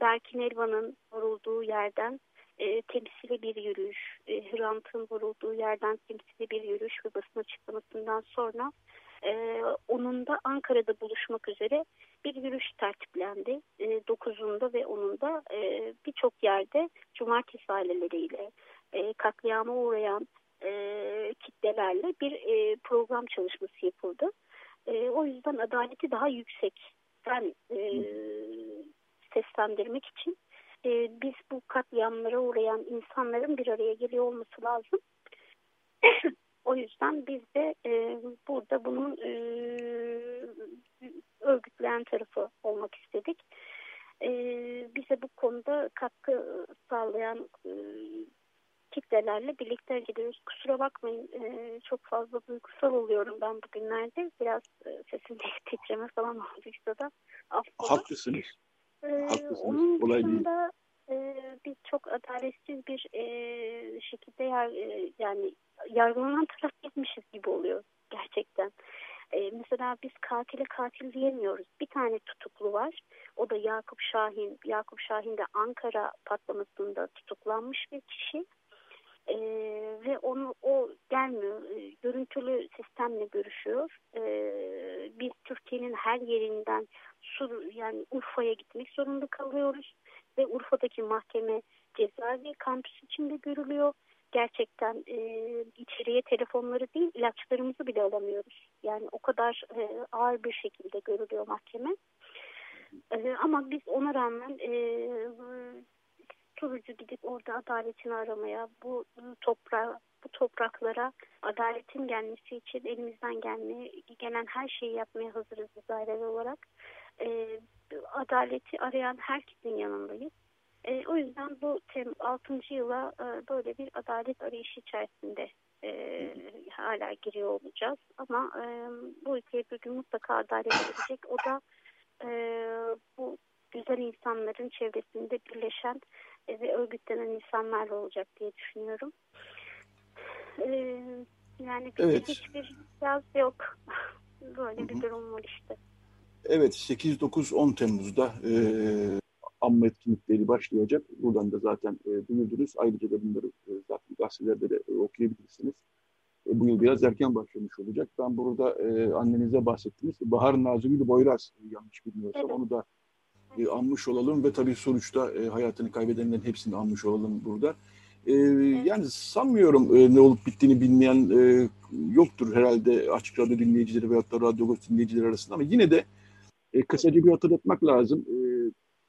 Berkin Elvan'ın vurulduğu yerden e, temsili bir yürüyüş, e, Hrant'ın vurulduğu yerden temsili bir yürüyüş ve basın açıklamasından sonra e, onun da Ankara'da buluşmak üzere bir yürüyüş tertiplendi. E, 9'unda ve 10'unda e, birçok yerde cumartesi aileleriyle e, katliama uğrayan e, kitlelerle bir e, program çalışması yapıldı. E, o yüzden adaleti daha yüksekten e, seslendirmek için e, biz bu katliamlara uğrayan insanların bir araya geliyor olması lazım. o yüzden biz de e, burada bunun e, örgütleyen tarafı olmak istedik. E, bize bu konuda katkı sağlayan e, kitlelerle birlikte gidiyoruz. Kusura bakmayın e, çok fazla duygusal oluyorum ben bugünlerde. Biraz e, sesimde titreme falan olduysa da affola. Haklısınız. E, Haklısınız. onun değil. dışında e, biz çok adaletsiz bir e, şekilde e, yani yargılanan taraf gitmişiz gibi oluyor gerçekten. E, mesela biz katile katil diyemiyoruz. Bir tane tutuklu var. O da Yakup Şahin. Yakup Şahin de Ankara patlamasında tutuklanmış bir kişi. E, ve onu o gelmiyor. E, görüntülü sistemle görüşüyor. E, biz Türkiye'nin her yerinden Sur yani Urfa'ya gitmek zorunda kalıyoruz ve Urfa'daki mahkeme cezaevi kampüs içinde görülüyor. Gerçekten e, içeriye telefonları değil ilaçlarımızı bile alamıyoruz. Yani o kadar e, ağır bir şekilde görülüyor mahkeme. E, ama biz ona rağmen e, turucu gidip orada adaletini aramaya, bu toprağa, bu topraklara adaletin gelmesi için elimizden gelmeye, gelen her şeyi yapmaya hazırız biz aileler olarak. E, adaleti arayan herkesin yanındayız. E, o yüzden bu 6. yıla e, böyle bir adalet arayışı içerisinde e, hala giriyor olacağız. Ama e, bu ülkeye bir gün mutlaka adalet gelecek. O da e, bu güzel insanların çevresinde birleşen e, ve örgütlenen insanlarla olacak diye düşünüyorum. E, yani bir, Evet. hiçbir yaz yok. böyle bir durum var işte. Evet 8-9-10 Temmuz'da e, anma etkinlikleri başlayacak. Buradan da zaten e, duyurdunuz. Ayrıca da bunları e, zaten gazetelerde de e, okuyabilirsiniz. E, bu yıl biraz erken başlamış olacak. Ben burada e, annenize bahsettiniz. Bahar Nazırı'ydı Boyraz e, yanlış bilmiyorsam. Evet. Onu da e, anmış olalım ve tabii sonuçta e, hayatını kaybedenlerin hepsini anmış olalım burada. E, Yani sanmıyorum e, ne olup bittiğini bilmeyen e, yoktur herhalde açık radyo dinleyicileri veyahut da radyo dinleyicileri arasında ama yine de e, kısaca bir hatırlatmak lazım. E,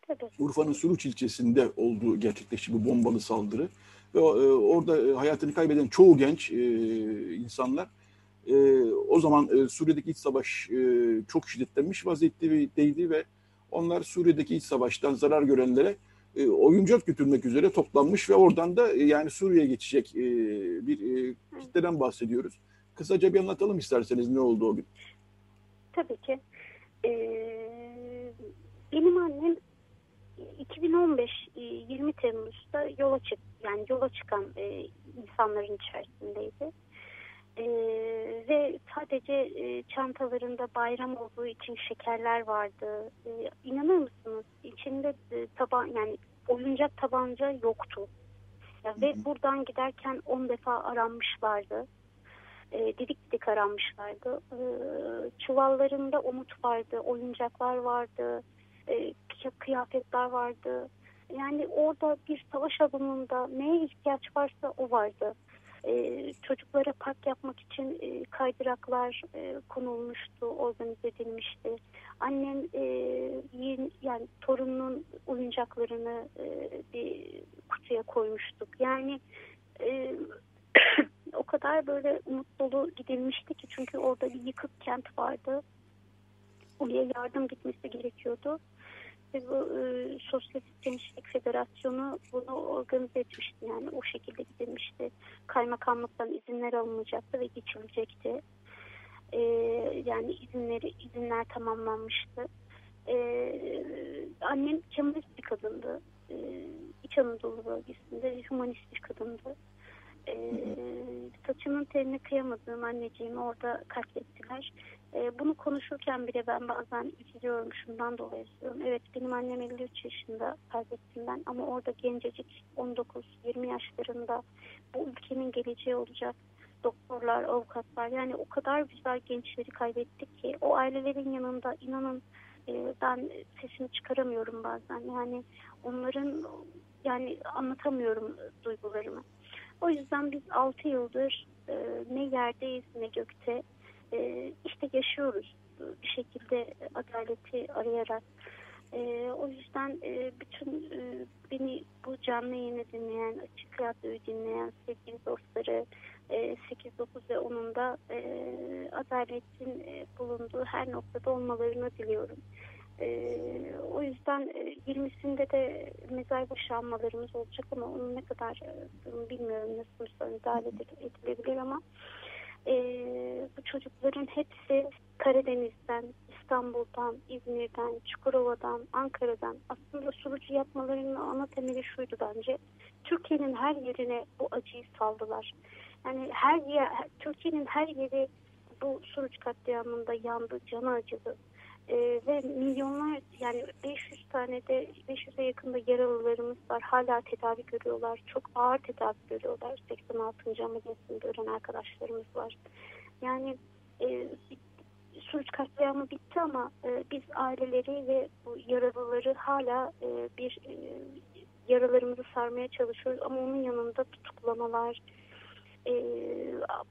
Tabii. Urfa'nın Suruç ilçesinde olduğu gerçekleşti bu bombalı saldırı. Ve e, orada e, hayatını kaybeden çoğu genç e, insanlar e, o zaman e, Suriye'deki iç savaş e, çok şiddetlenmiş vaziyetteydi ve onlar Suriye'deki iç savaştan zarar görenlere e, oyuncak götürmek üzere toplanmış ve oradan da e, yani Suriye'ye geçecek e, bir e, kitleden bahsediyoruz. Kısaca bir anlatalım isterseniz ne oldu o gün. Tabii ki. Ee, benim annem 2015 e, 20 Temmuz'da yola çık yani yola çıkan e, insanların içerisindeydi. E, ve sadece e, çantalarında bayram olduğu için şekerler vardı. E, inanır mısınız? İçinde e, taban yani oyuncak tabanca yoktu. Ya, ve buradan giderken 10 defa aranmışlardı. E, didik didik aranmışlardı. E, çuvallarında umut vardı, oyuncaklar vardı, e, kıya- kıyafetler vardı. Yani orada bir savaş alanında neye ihtiyaç varsa o vardı. E, çocuklara park yapmak için e, kaydıraklar e, konulmuştu, organize edilmişti. Annem e, yeni, yani torununun oyuncaklarını e, bir kutuya koymuştuk. Yani e, o kadar böyle umut dolu gidilmişti ki çünkü orada bir yıkık kent vardı. Oraya yardım gitmesi gerekiyordu. Ve bu e, Sosyalist Gençlik Federasyonu bunu organize etmişti. Yani o şekilde gidilmişti. Kaymakamlıktan izinler alınacaktı ve geçilecekti. E, yani izinleri izinler tamamlanmıştı. E, annem Kemalist bir kadındı. E, İç Anadolu bölgesinde humanist bir kadındı. E, saçının teline kıyamadığım anneciğimi orada katlettiler. E, bunu konuşurken bile ben bazen üzülüyorum şundan dolayı üzülüyorum. Evet benim annem 53 yaşında kaybettim ben ama orada gencecik 19-20 yaşlarında bu ülkenin geleceği olacak doktorlar, avukatlar yani o kadar güzel gençleri kaybettik ki o ailelerin yanında inanın e, ben sesimi çıkaramıyorum bazen yani onların yani anlatamıyorum duygularımı. O yüzden biz 6 yıldır e, ne yerdeyiz ne gökte e, işte yaşıyoruz bir şekilde adaleti arayarak. E, o yüzden bütün beni bu canlı yayını dinleyen, açık radyoyu dinleyen sevgili dostları e, 8, 9 ve 10'unda e, adaletin bulunduğu her noktada olmalarını diliyorum. E, o yüzden e, 20'sinde de mezar boşanmalarımız olacak ama onu ne kadar e, bilmiyorum nasıl müdahale edilebilir ama e, bu çocukların hepsi Karadeniz'den, İstanbul'dan, İzmir'den, Çukurova'dan, Ankara'dan aslında surucu yapmalarının ana temeli şuydu bence. Türkiye'nin her yerine bu acıyı saldılar. Yani her yer, Türkiye'nin her yeri bu Suruç katliamında yandı, canı acıdı. Ee, ve milyonlar yani 500 tane de 500'e yakında yaralılarımız var. Hala tedavi görüyorlar. Çok ağır tedavi görüyorlar. 86. ameliyatını gören arkadaşlarımız var. Yani e, Suruç katliamı bitti ama e, biz aileleri ve bu yaralıları hala e, bir e, yaralarımızı sarmaya çalışıyoruz. Ama onun yanında tutuklamalar, e,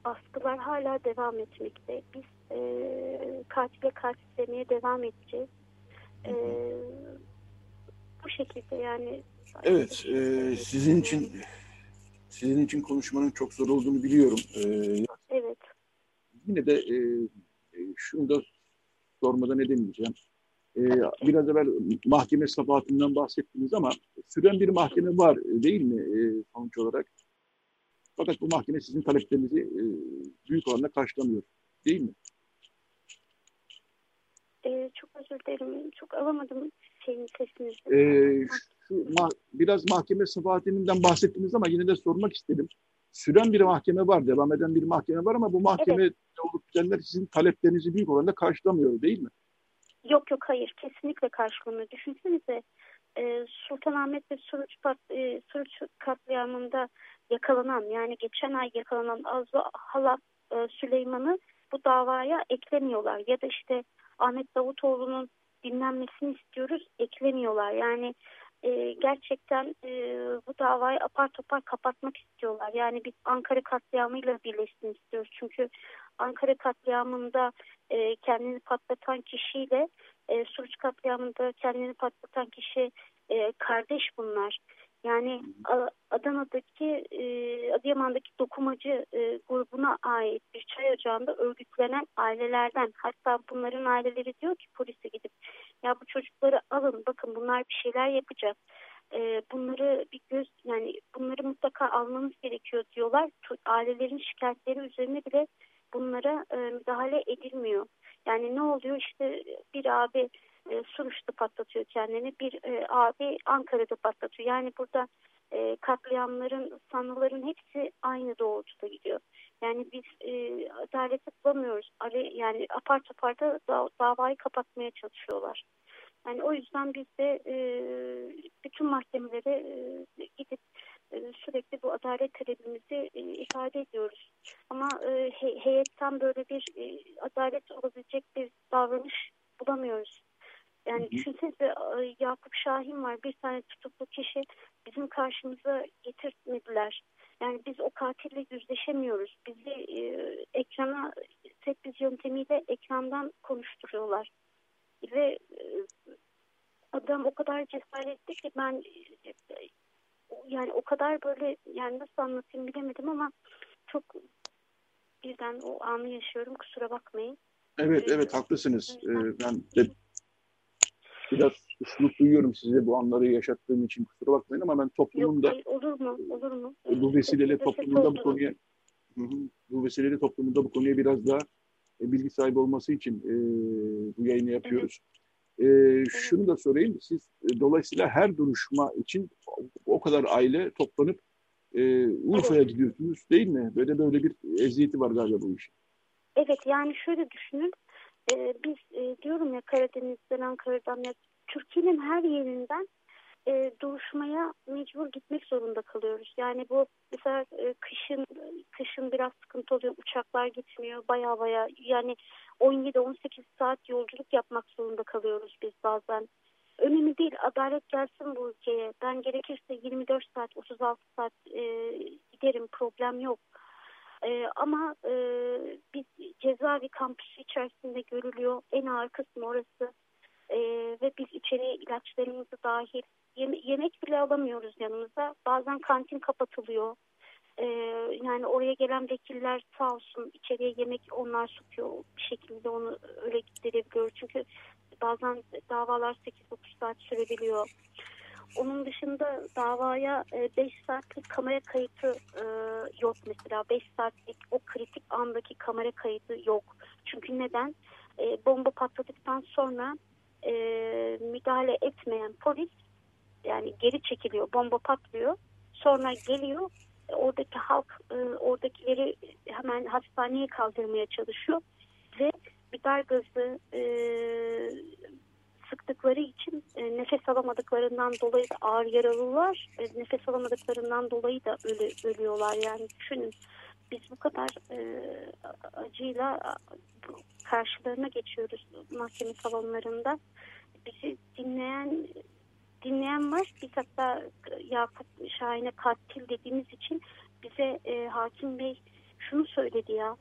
baskılar hala devam etmekte. Biz e, katile katil demeye devam edeceğiz. E, bu şekilde yani. Evet, e, sizin için sizin için konuşmanın çok zor olduğunu biliyorum. E, evet. Yine de e, şunu da sormadan edemeyeceğim. E, biraz evvel mahkeme sabahatından bahsettiniz ama süren bir mahkeme var değil mi e, sonuç olarak? Fakat bu mahkeme sizin taleplerinizi e, büyük oranda karşılamıyor. Değil mi? Ee, çok özür dilerim. Çok alamadım şeyin sesinizi. Ee, şu, ma biraz mahkeme sıfatından bahsettiniz ama yine de sormak istedim. Süren bir mahkeme var, devam eden bir mahkeme var ama bu mahkeme evet. olup bitenler sizin taleplerinizi büyük oranda karşılamıyor değil mi? Yok yok hayır kesinlikle karşılamıyor. Düşünsenize e, Sultanahmet ve Suruç, pat, e, Suruç katliamında yakalanan yani geçen ay yakalanan Azza Halat e, Süleyman'ı bu davaya eklemiyorlar. Ya da işte Ahmet Davutoğlu'nun dinlenmesini istiyoruz eklemiyorlar. Yani e, gerçekten e, bu davayı apar topar kapatmak istiyorlar. Yani biz Ankara katliamıyla birleşsin istiyoruz. Çünkü Ankara katliamında e, kendini patlatan kişiyle e, Suruç katliamında kendini patlatan kişi e, kardeş bunlar. Yani Adana'daki, e, Adıyaman'daki dokumacı e, grubuna ait bir çay ocağında örgütlenen ailelerden hatta bunların aileleri diyor ki polise gidip ya bu çocukları alın bakın bunlar bir şeyler yapacak. E, bunları bir göz yani bunları mutlaka almanız gerekiyor diyorlar. Ailelerin şikayetleri üzerine bile bunlara müdahale edilmiyor. Yani ne oluyor işte bir abi e, Suruç'ta patlatıyor kendini. Bir e, abi Ankara'da patlatıyor. Yani burada e, katliamların, sanıların hepsi aynı doğrultuda gidiyor. Yani biz e, adaleti bulamıyoruz. Yani apar topar da davayı kapatmaya çalışıyorlar. Yani o yüzden biz de e, bütün mahkemelere e, gidip e, sürekli bu adalet talebimizi e, ifade ediyoruz. Ama e, he, heyetten böyle bir e, adalet olabilecek bir davranış bulamıyoruz. Yani hı düşünsenize Yakup Şahin var bir tane tutuklu kişi bizim karşımıza getirmediler. Yani biz o katille yüzleşemiyoruz. Bizi e, ekrana biz yöntemiyle ekrandan konuşturuyorlar. Ve e, adam o kadar cesaretli ki ben e, yani o kadar böyle yani nasıl anlatayım bilemedim ama çok birden o anı yaşıyorum kusura bakmayın. Evet evet haklısınız. Ee, ben de biraz suçluluk duyuyorum size bu anları yaşattığım için kusura bakmayın ama ben toplumunda Yok, olur mu? Olur mu? Bu vesileyle toplumunda bu konuya bu vesileyle toplumunda bu konuya biraz daha e, bilgi sahibi olması için e, bu yayını yapıyoruz. E, şunu da sorayım. Siz e, dolayısıyla her duruşma için o kadar aile toplanıp e, Urfa'ya gidiyorsunuz değil mi? Böyle böyle bir eziyeti var galiba bu işin. Evet yani şöyle düşünün e, biz e, diyorum ya Karadeniz'den, Ankara'dan ya Türkiye'nin her yerinden e, duruşmaya mecbur gitmek zorunda kalıyoruz. Yani bu mesela e, kışın kışın biraz sıkıntı oluyor. Uçaklar gitmiyor baya baya yani 17-18 saat yolculuk yapmak zorunda kalıyoruz biz bazen. Önemli değil adalet gelsin bu ülkeye. Ben gerekirse 24 saat 36 saat e, giderim problem yok. E, ama e, biz cezaevi kampüsü içerisinde görülüyor. En ağır kısmı orası. E, ve biz içeriye ilaçlarımızı dahil yeme yemek bile alamıyoruz yanımıza. Bazen kantin kapatılıyor. Ee, yani oraya gelen vekiller sağ olsun içeriye yemek onlar sokuyor bir şekilde onu öyle giderebiliyor. Çünkü bazen davalar 8-9 saat sürebiliyor. Onun dışında davaya 5 e, saatlik kamera kayıtı e, yok mesela. 5 saatlik o kritik andaki kamera kaydı yok. Çünkü neden? E, bomba patladıktan sonra e, müdahale etmeyen polis yani geri çekiliyor. Bomba patlıyor. Sonra geliyor oradaki halk e, oradakileri hemen hastaneye kaldırmaya çalışıyor ve biber gazı e, sıktıkları için e, nefes alamadıklarından dolayı da ağır yaralılar e, nefes alamadıklarından dolayı da ölü, ölüyorlar yani düşünün biz bu kadar e, acıyla karşılarına geçiyoruz mahkeme salonlarında bizi dinleyen dinleyen var. Biz hatta Yakup Şahin'e katil dediğimiz için bize e, hakim bey şunu söyledi ya.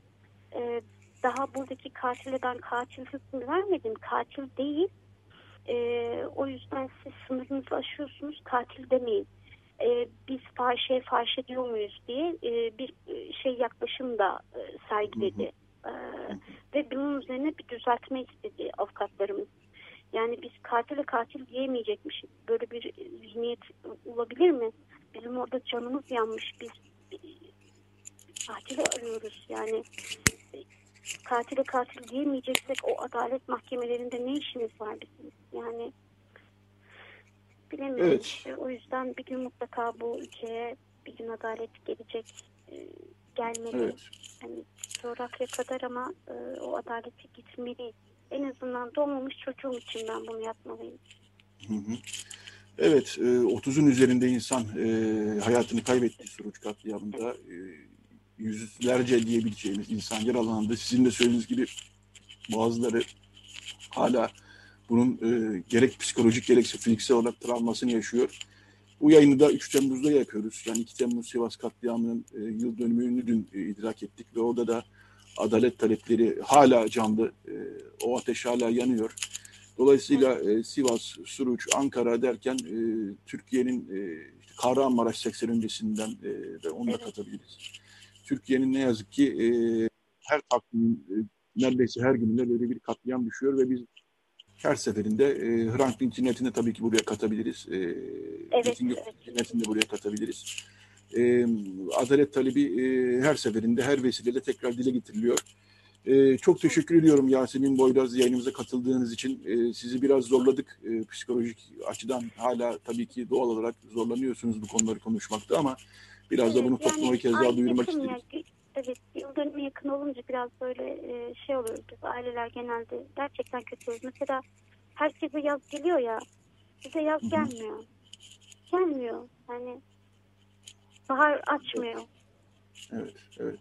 E, daha buradaki katile ben katil hükmü vermedim. Katil değil. E, o yüzden siz sınırınızı aşıyorsunuz. Katil demeyin. E, biz fahişe fahişe diyor muyuz diye e, bir şey yaklaşım da e, sergiledi. E, ve bunun üzerine bir düzeltme istedi avukatlarımız. Yani biz katile katil diyemeyecekmişiz. Böyle bir zihniyet olabilir mi? Bizim orada canımız yanmış. Biz katili arıyoruz. Yani katile katil diyemeyeceksek o adalet mahkemelerinde ne işimiz var bizim? Yani bilemiyorum. Evet. O yüzden bir gün mutlaka bu ülkeye bir gün adalet gelecek. E, gelmeli. Evet. Yani coğrafya kadar ama e, o adaleti gitmeliyiz en azından doğmamış çocuğum için ben bunu yapmalıyım. Hı hı. Evet, 30'un e, üzerinde insan e, hayatını kaybetti Suruç katliamında. Yüzlerce diyebileceğimiz insan yaralandı. Sizin de söylediğiniz gibi bazıları hala bunun e, gerek psikolojik gerekse fiziksel olarak travmasını yaşıyor. Bu yayını da 3 Temmuz'da yapıyoruz. Yani 2 Temmuz Sivas katliamının e, yıl dönümünü dün e, idrak ettik ve orada da adalet talepleri hala canlı. E, o ateş hala yanıyor. Dolayısıyla e, Sivas, Suruç, Ankara derken e, Türkiye'nin e, Kahramanmaraş 80 öncesinden e, de onu da katabiliriz. Türkiye'nin ne yazık ki e, her takvimin e, neredeyse her gününde böyle bir katliam düşüyor ve biz her seferinde e, Hrant Dink cinayetini tabii ki buraya katabiliriz. E, evet, evet. cinayetini de buraya katabiliriz e, adalet talebi e, her seferinde, her vesileyle tekrar dile getiriliyor. E, çok teşekkür ediyorum Yasemin Boyraz yayınımıza katıldığınız için. E, sizi biraz zorladık e, psikolojik açıdan. Hala tabii ki doğal olarak zorlanıyorsunuz bu konuları konuşmakta ama biraz da bunu topluma bir kez daha duyurmak istedim. evet, yıl dönümü yakın olunca biraz böyle e, şey oluyoruz biz aileler genelde. Gerçekten kötü oluyoruz. Mesela herkese yaz geliyor ya, bize yaz gelmiyor. Gelmiyor. Yani bahar açmıyor. Evet, evet.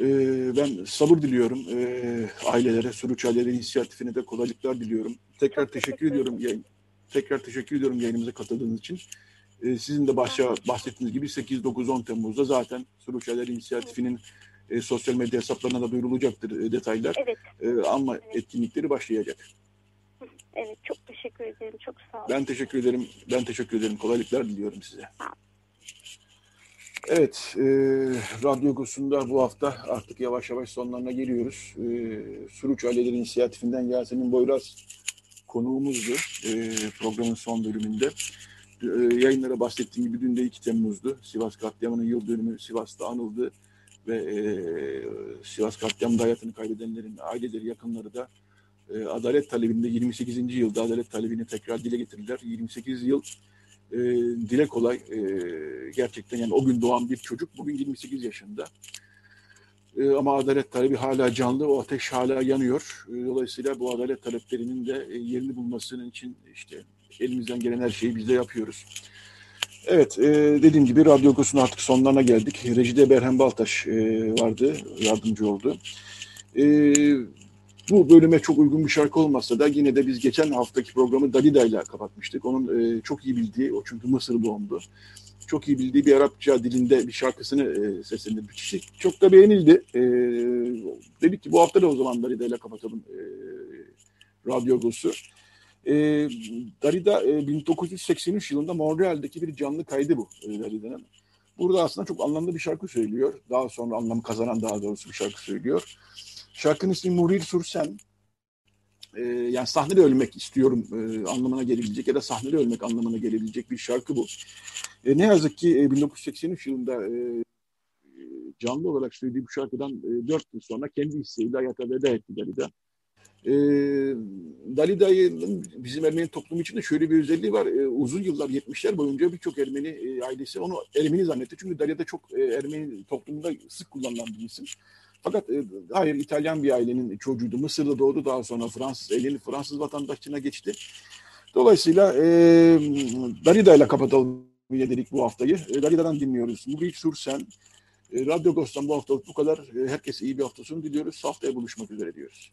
Ee, ben sabır diliyorum ee, ailelere, Suruç Aileleri İnisiyatifine de kolaylıklar diliyorum. Tekrar teşekkür, teşekkür ediyorum tekrar teşekkür ediyorum yayınımıza katıldığınız için. Ee, sizin de başta bahsettiğiniz gibi 8-9-10 Temmuz'da zaten Suruç Aileleri İnisiyatifinin e, sosyal medya hesaplarına da duyurulacaktır e, detaylar. Evet. E, ama evet. etkinlikleri başlayacak. Evet, çok teşekkür ederim. Çok sağ olun. Ben teşekkür ederim. Ben teşekkür ederim. Kolaylıklar diliyorum size. Sağ Evet, e, Radyo Gosunda bu hafta artık yavaş yavaş sonlarına geliyoruz. E, Suruç Aileleri İnisiyatifinden Yasemin Boyraz konuğumuzdu e, programın son bölümünde. E, yayınlara bahsettiğim gibi dün de 2 Temmuz'du. Sivas katliamının yıl dönümü Sivas'ta anıldı ve e, Sivas katliamında hayatını kaybedenlerin aileleri, yakınları da e, adalet talebinde 28. yılda adalet talebini tekrar dile getirdiler. 28 yıl e, dile kolay e, gerçekten yani o gün doğan bir çocuk bugün 28 yaşında. E, ama adalet talebi hala canlı, o ateş hala yanıyor. E, dolayısıyla bu adalet taleplerinin de e, yerini bulmasının için işte elimizden gelen her şeyi biz de yapıyoruz. Evet, e, dediğim gibi Radyo Okulsu'nun artık sonlarına geldik. Rejide Berhem Baltaş e, vardı, yardımcı oldu. E, Bu bölüme çok uygun bir şarkı olmasa da yine de biz geçen haftaki programı Dalida ile kapatmıştık. Onun e, çok iyi bildiği, o çünkü Mısır doğumlu, çok iyi bildiği bir Arapça dilinde bir şarkısını e, seslendirdi. Çok da beğenildi. E, dedik ki bu hafta da o zaman Dalida ile kapatalım e, Radyo Agos'u. E, Darida e, 1983 yılında Montreal'deki bir canlı kaydı bu e, Darida'nın. Burada aslında çok anlamlı bir şarkı söylüyor. Daha sonra anlam kazanan daha doğrusu bir şarkı söylüyor. Şarkının ismi Murir Sursen. Ee, yani sahnede ölmek istiyorum e, anlamına gelebilecek ya da sahnede ölmek anlamına gelebilecek bir şarkı bu. E, ne yazık ki e, 1983 yılında e, canlı olarak söylediği bu şarkıdan e, 4 yıl sonra kendi isteğiyle hayata veda etti Dalida. E, Dalida'nın bizim Ermeni toplumu içinde şöyle bir özelliği var. E, uzun yıllar 70'ler boyunca birçok Ermeni e, ailesi onu Ermeni zannetti. Çünkü Dalida çok e, Ermeni toplumunda sık kullanılan bir isim. Fakat e, hayır İtalyan bir ailenin çocuğuydu. Mısır'da doğdu daha sonra Fransız evlenip Fransız vatandaşlığına geçti. Dolayısıyla e, Dalida ile kapatalım dedik bu haftayı. E, Dalida'dan dinliyoruz. Murit Sursen, e, Radyo Ghost'tan bu haftalık bu kadar. E, herkese iyi bir hafta sonu diliyoruz. Haftaya buluşmak üzere diyoruz.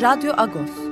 Radyo Agos